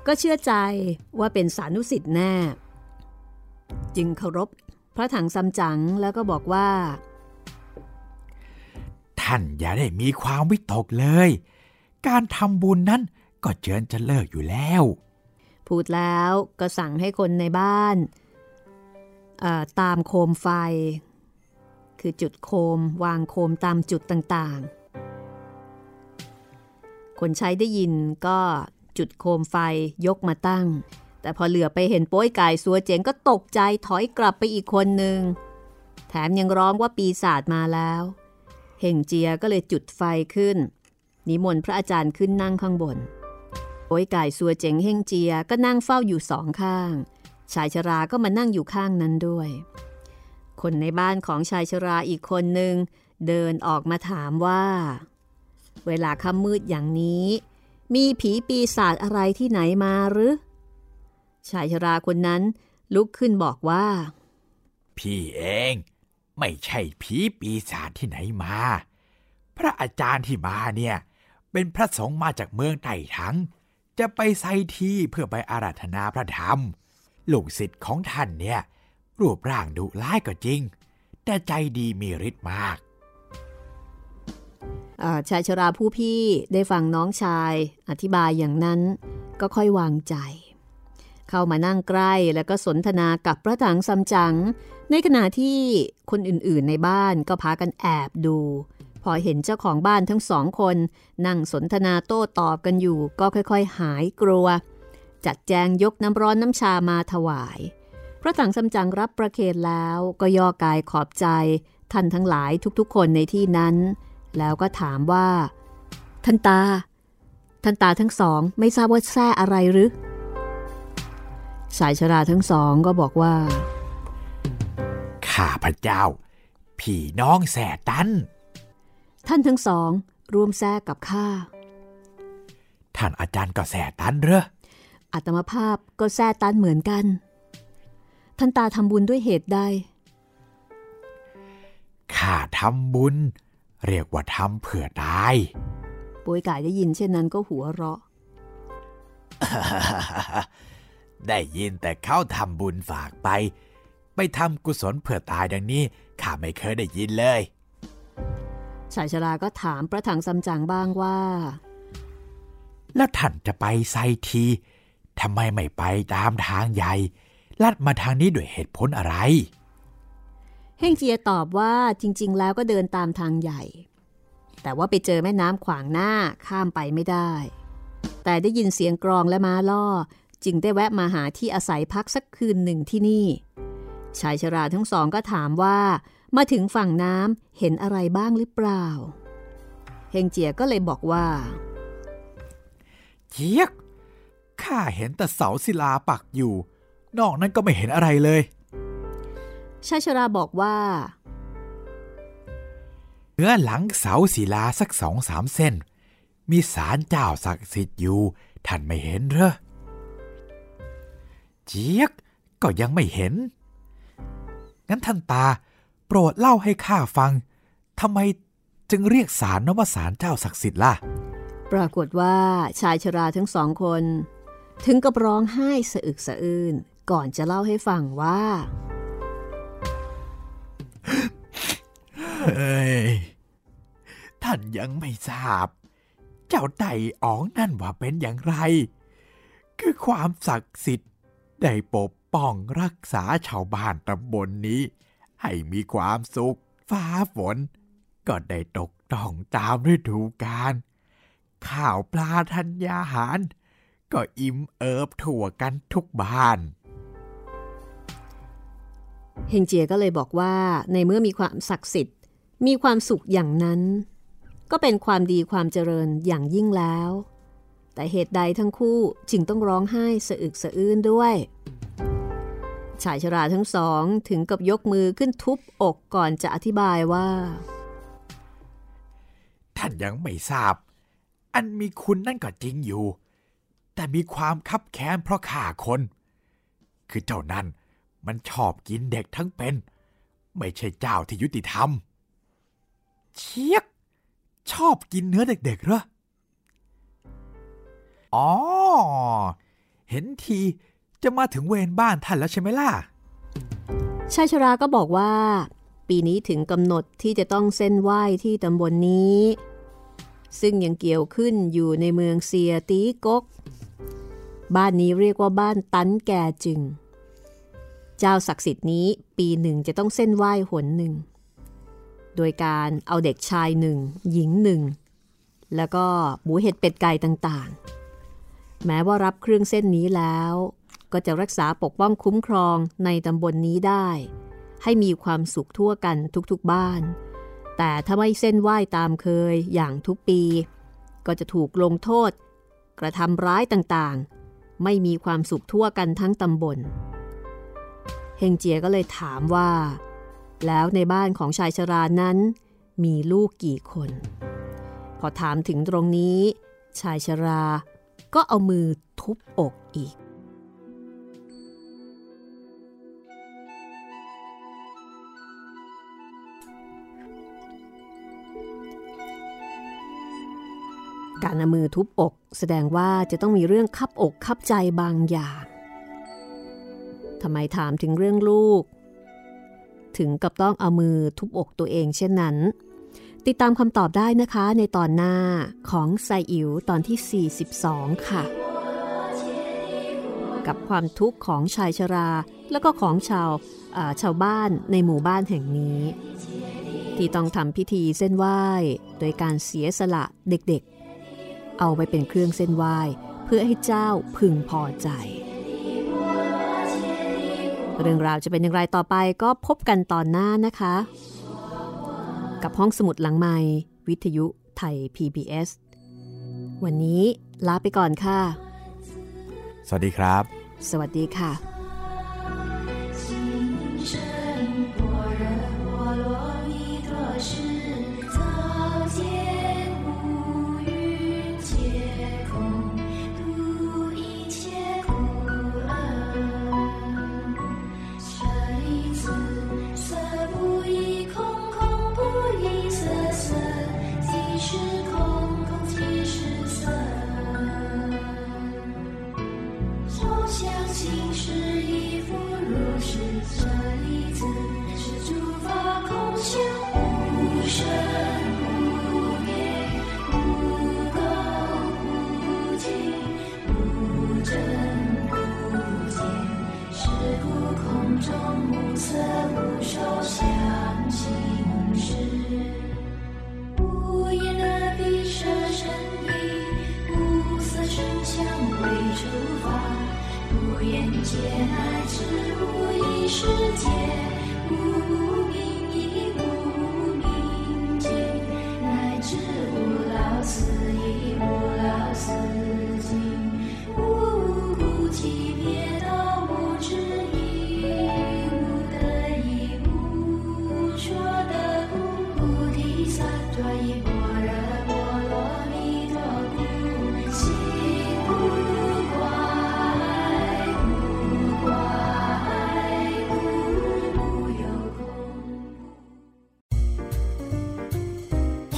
ก็เชื่อใจว่าเป็นสานุสิทธิ์แน่ จึงเคารพ พระถังซัมจั๋งแล้วก็บอกว่า
ท่านอย่าได้มีความวิตกเลย การทำบุญนั้นก็เจิญจะเลิกอยู่แล้ว
พูดแล้วก็สั่งให้คนในบ้านเอ่อตามโคมไฟ คือจุดโคมวางโคมตามจุดต่างๆ คนใช้ได้ยินก็จุดโคมไฟยกมาตั้ง แต่พอเหลือไปเห็นโป้ยกายสัวเจ๋งก็ตกใจถอยกลับไปอีกคนหนึ่ง แถมยังร้องว่าปีศาจมาแล้ว เฮงเจียก็เลยจุดไฟขึ้น นิมนต์พระอาจารย์ขึ้นนั่งข้างบนโป้ยกายสัวเจ๋งเฮงเจียก็นั่งเฝ้าอยู่สองข้าง ชายชราก็มานั่งอยู่ข้างนั้นด้วย คนในบ้านของชายชราอีกคนหนึ่งเดินออกมาถามว่า เวลาค่ำมืดอย่างนี้ มีผีปีศาจอะไรที่ไหนมาหรือ ชายชราคนนั้นลุกขึ้นบอกว่า
พี่เองไม่ใช่ผีปีศาจที่ไหนมา พระอาจารย์ที่มาเนี่ย เป็นพระสงฆ์มาจากเมืองไต่ถัง จะไปไซที่เพื่อไปอาราธนาพระธรรม ลูกศิษย์ของท่านเนี่ย รูปร่างดุร้ายก็จริง แต่ใจดีมีฤทธิ์มาก
เอ่อชายชราผู้พี่ได้ฟังน้องชายอธิบายอย่างนั้นก็ค่อยวางใจ เข้ามานั่งใกล้แล้วก็สนทนากับพระถังซัมจั๋งในขณะที่คนอื่นๆในบ้านก็พากันแอบดู พอเห็นเจ้าของบ้านทั้งสองคน นั่งสนทนาโต้ตอบกันอยู่ ก็ค่อยๆ หายกลัว จัดแจงยกน้ำร้อนน้ำชามาถวาย พระถังซัมจั๋งรับประเคนแล้วก็ย่อกายขอบใจ ท่านทั้งหลายทุกๆ คนในที่นั้น แล้วก็ถามว่า ท่านตา ท่านตาทั้งสองไม่ทราบว่าแซ่อะไรหรือ สายชราทั้งสองก็บอกว่า
ข้าพระเจ้าพี่น้องแส่ตัน
ท่านทั้งสองร่วมแซ่กับข้า
ท่านอาจารย์ก็แส่ตันเหรอ
อัตมภาพก็แซ่ตันเหมือนกัน ท่านตาทำบุญด้วยเหตุใด
ข้าทำบุญ เรียกว่าทำเผื่อตาย
ป่วยกายได้ยินเช่นนั้นก็หัวเราะ
ได้ยินแต่เขาทำบุญฝากไป ไปทำกุศลเผื่อตายดังนี้ข้าไม่เคยได้ยินเลย
ชายชราก็ถามประถังซัมจั๋งบ้างว่า
แล้วท่านจะไปไซทีทำไมไม่ไปตามทางใหญ่ ลัดมาทางนี้ด้วยเหตุผลอะไร
เฮงเจียตอบว่าจริง ๆ แล้วก็เดินตามทางใหญ่ แต่ว่าไปเจอแม่น้ำขวางหน้าข้ามไปไม่ได้ แต่ได้ยินเสียงกรองและม้าล่อ จึงได้แวะมาหาที่อาศัยพักสักคืนหนึ่งที่นี่ ชายชราทั้งสองก็ถามว่า มาถึงฝั่งน้ำเห็นอะไรบ้างหรือเปล่า เฮงเจียก็เลยบอกว่า
เจี๊ยกข้าเห็นแต่เสาศิลาปักอยู่ นอกนั้นก็ไม่เห็นอะไรเลย
ชายชราบอกว่า
เหนือหลังเสาศิลาสักสองสามเส้น มีศาลเจ้าศักดิ์สิทธิ์อยู่ ท่านไม่เห็นเหรอ เจี๊ยกก็ยังไม่เห็น งั้นท่านตา โปรดเล่าให้ข้าฟังทำไมจึงเรียกศาลนว่าศาลเจ้าศักดิ์สิทธิ์ล่ะ
ปรากฏว่าชายชราทั้งสองคน ถึงกับร้องไห้สะอึกสะอื้นก่อนจะเล่าให้ฟังว่า
เฮ้ย ท่านยังไม่ทราบ เจ้าไต่อ๋องนั่นว่าเป็นอย่างไร คือความศักดิ์สิทธิ์ ได้ปกป้องรักษาชาวบ้านตำบลนนี้ ให้มีความสุข ฟ้าฝน ก็ได้ตกต้องตามฤดูกาลข้าวปลาธัญญาหาร ก็อิ่มเอิบทั่วกันทุกบ้าน
เฮงเจียก็เลยบอกว่าในเมื่อมีความศักดิ์สิทธิ์ มีความสุขอย่างนั้น ก็เป็นความดีความเจริญอย่างยิ่งแล้ว แต่เหตุใดทั้งคู่จึงต้องร้องไห้สะอึกสะอื้นด้วย ชายชราทั้งสองถึงกับยกมือขึ้นทุบอกก่อนจะอธิบายว่า
ท่านยังไม่ทราบ อันมีคุณนั่นก็จริงอยู่ แต่มีความคับแค้นเพราะฆ่าคน คือเจ้านั้นมันชอบกินเด็กทั้งเป็น ไม่ใช่เจ้าที่ยุติธรรม เชียก ชอบกินเนื้อเด็กๆเหรอ อ๋อ เห็นทีจะมาถึงเวรบ้านท่านแล้วใช่ไหมล่ะ
ชายชราก็บอกว่า ปีนี้ถึงกำหนดที่จะต้องเส้นไหว้ที่ตำบลนนี้ ซึ่งยังเกี่ยวขึ้นอยู่ในเมืองเซียตีกก บ้านนี้เรียกว่าบ้านตันแก่จึง เจ้าศักดิ์สิทธิ์นี้ปีหนึ่งจะต้องเส้นไหว้หนหนึ่ง โดยการเอาเด็กชายหนึ่งหญิงหนึ่งแล้วก็หมูเห็ดเป็ดไก่ต่างๆ แม้ว่ารับเครื่องเส้นนี้แล้ว ก็จะรักษาปกป้องคุ้มครองในตำบลนนี้ได้ ให้มีความสุขทั่วกันทุกๆบ้าน แต่ถ้าไม่เส้นไหว้ตามเคยอย่างทุกปี ก็จะถูกลงโทษ กระทำร้ายต่างๆ ไม่มีความสุขทั่วกันทั้งตำบลเฮงเจียก็เลยถามว่า แล้วในบ้านของชายชรานั้น มีลูกกี่คน พอถามถึงตรงนี้ ชายชรา ก็เอามือทุบอกอีก การเอามือทุบอก แสดงว่าจะต้องมีเรื่องคับอกคับใจบางอย่างทำไมถามถึงเรื่องลูก ถึงกับต้องเอามือทุบอกตัวเองเช่นนั้น ติดตามคำตอบได้นะคะในตอนหน้าของไซอิ๋วตอนที่ 42 ค่ะ กับความทุกข์ของชายชรา แล้วก็ของชาวาชาวบ้านในหมู่บ้านแห่งนี้ ที่ต้องทำพิธีเส้นไหว้ โดยการเสียสละเด็กๆ เอาไปเป็นเครื่องเส้นไหว้ เพื่อให้เจ้าพึงพอใจ เรื่องราวจะเป็นอย่างไรต่อไปก็พบกันตอนหน้านะคะ กับห้องสมุดหลังไม้วิทยุไทย PBS วันนี้ลาไปก่อนค่ะ
สวัสดีครับ
สวัสดีค่ะ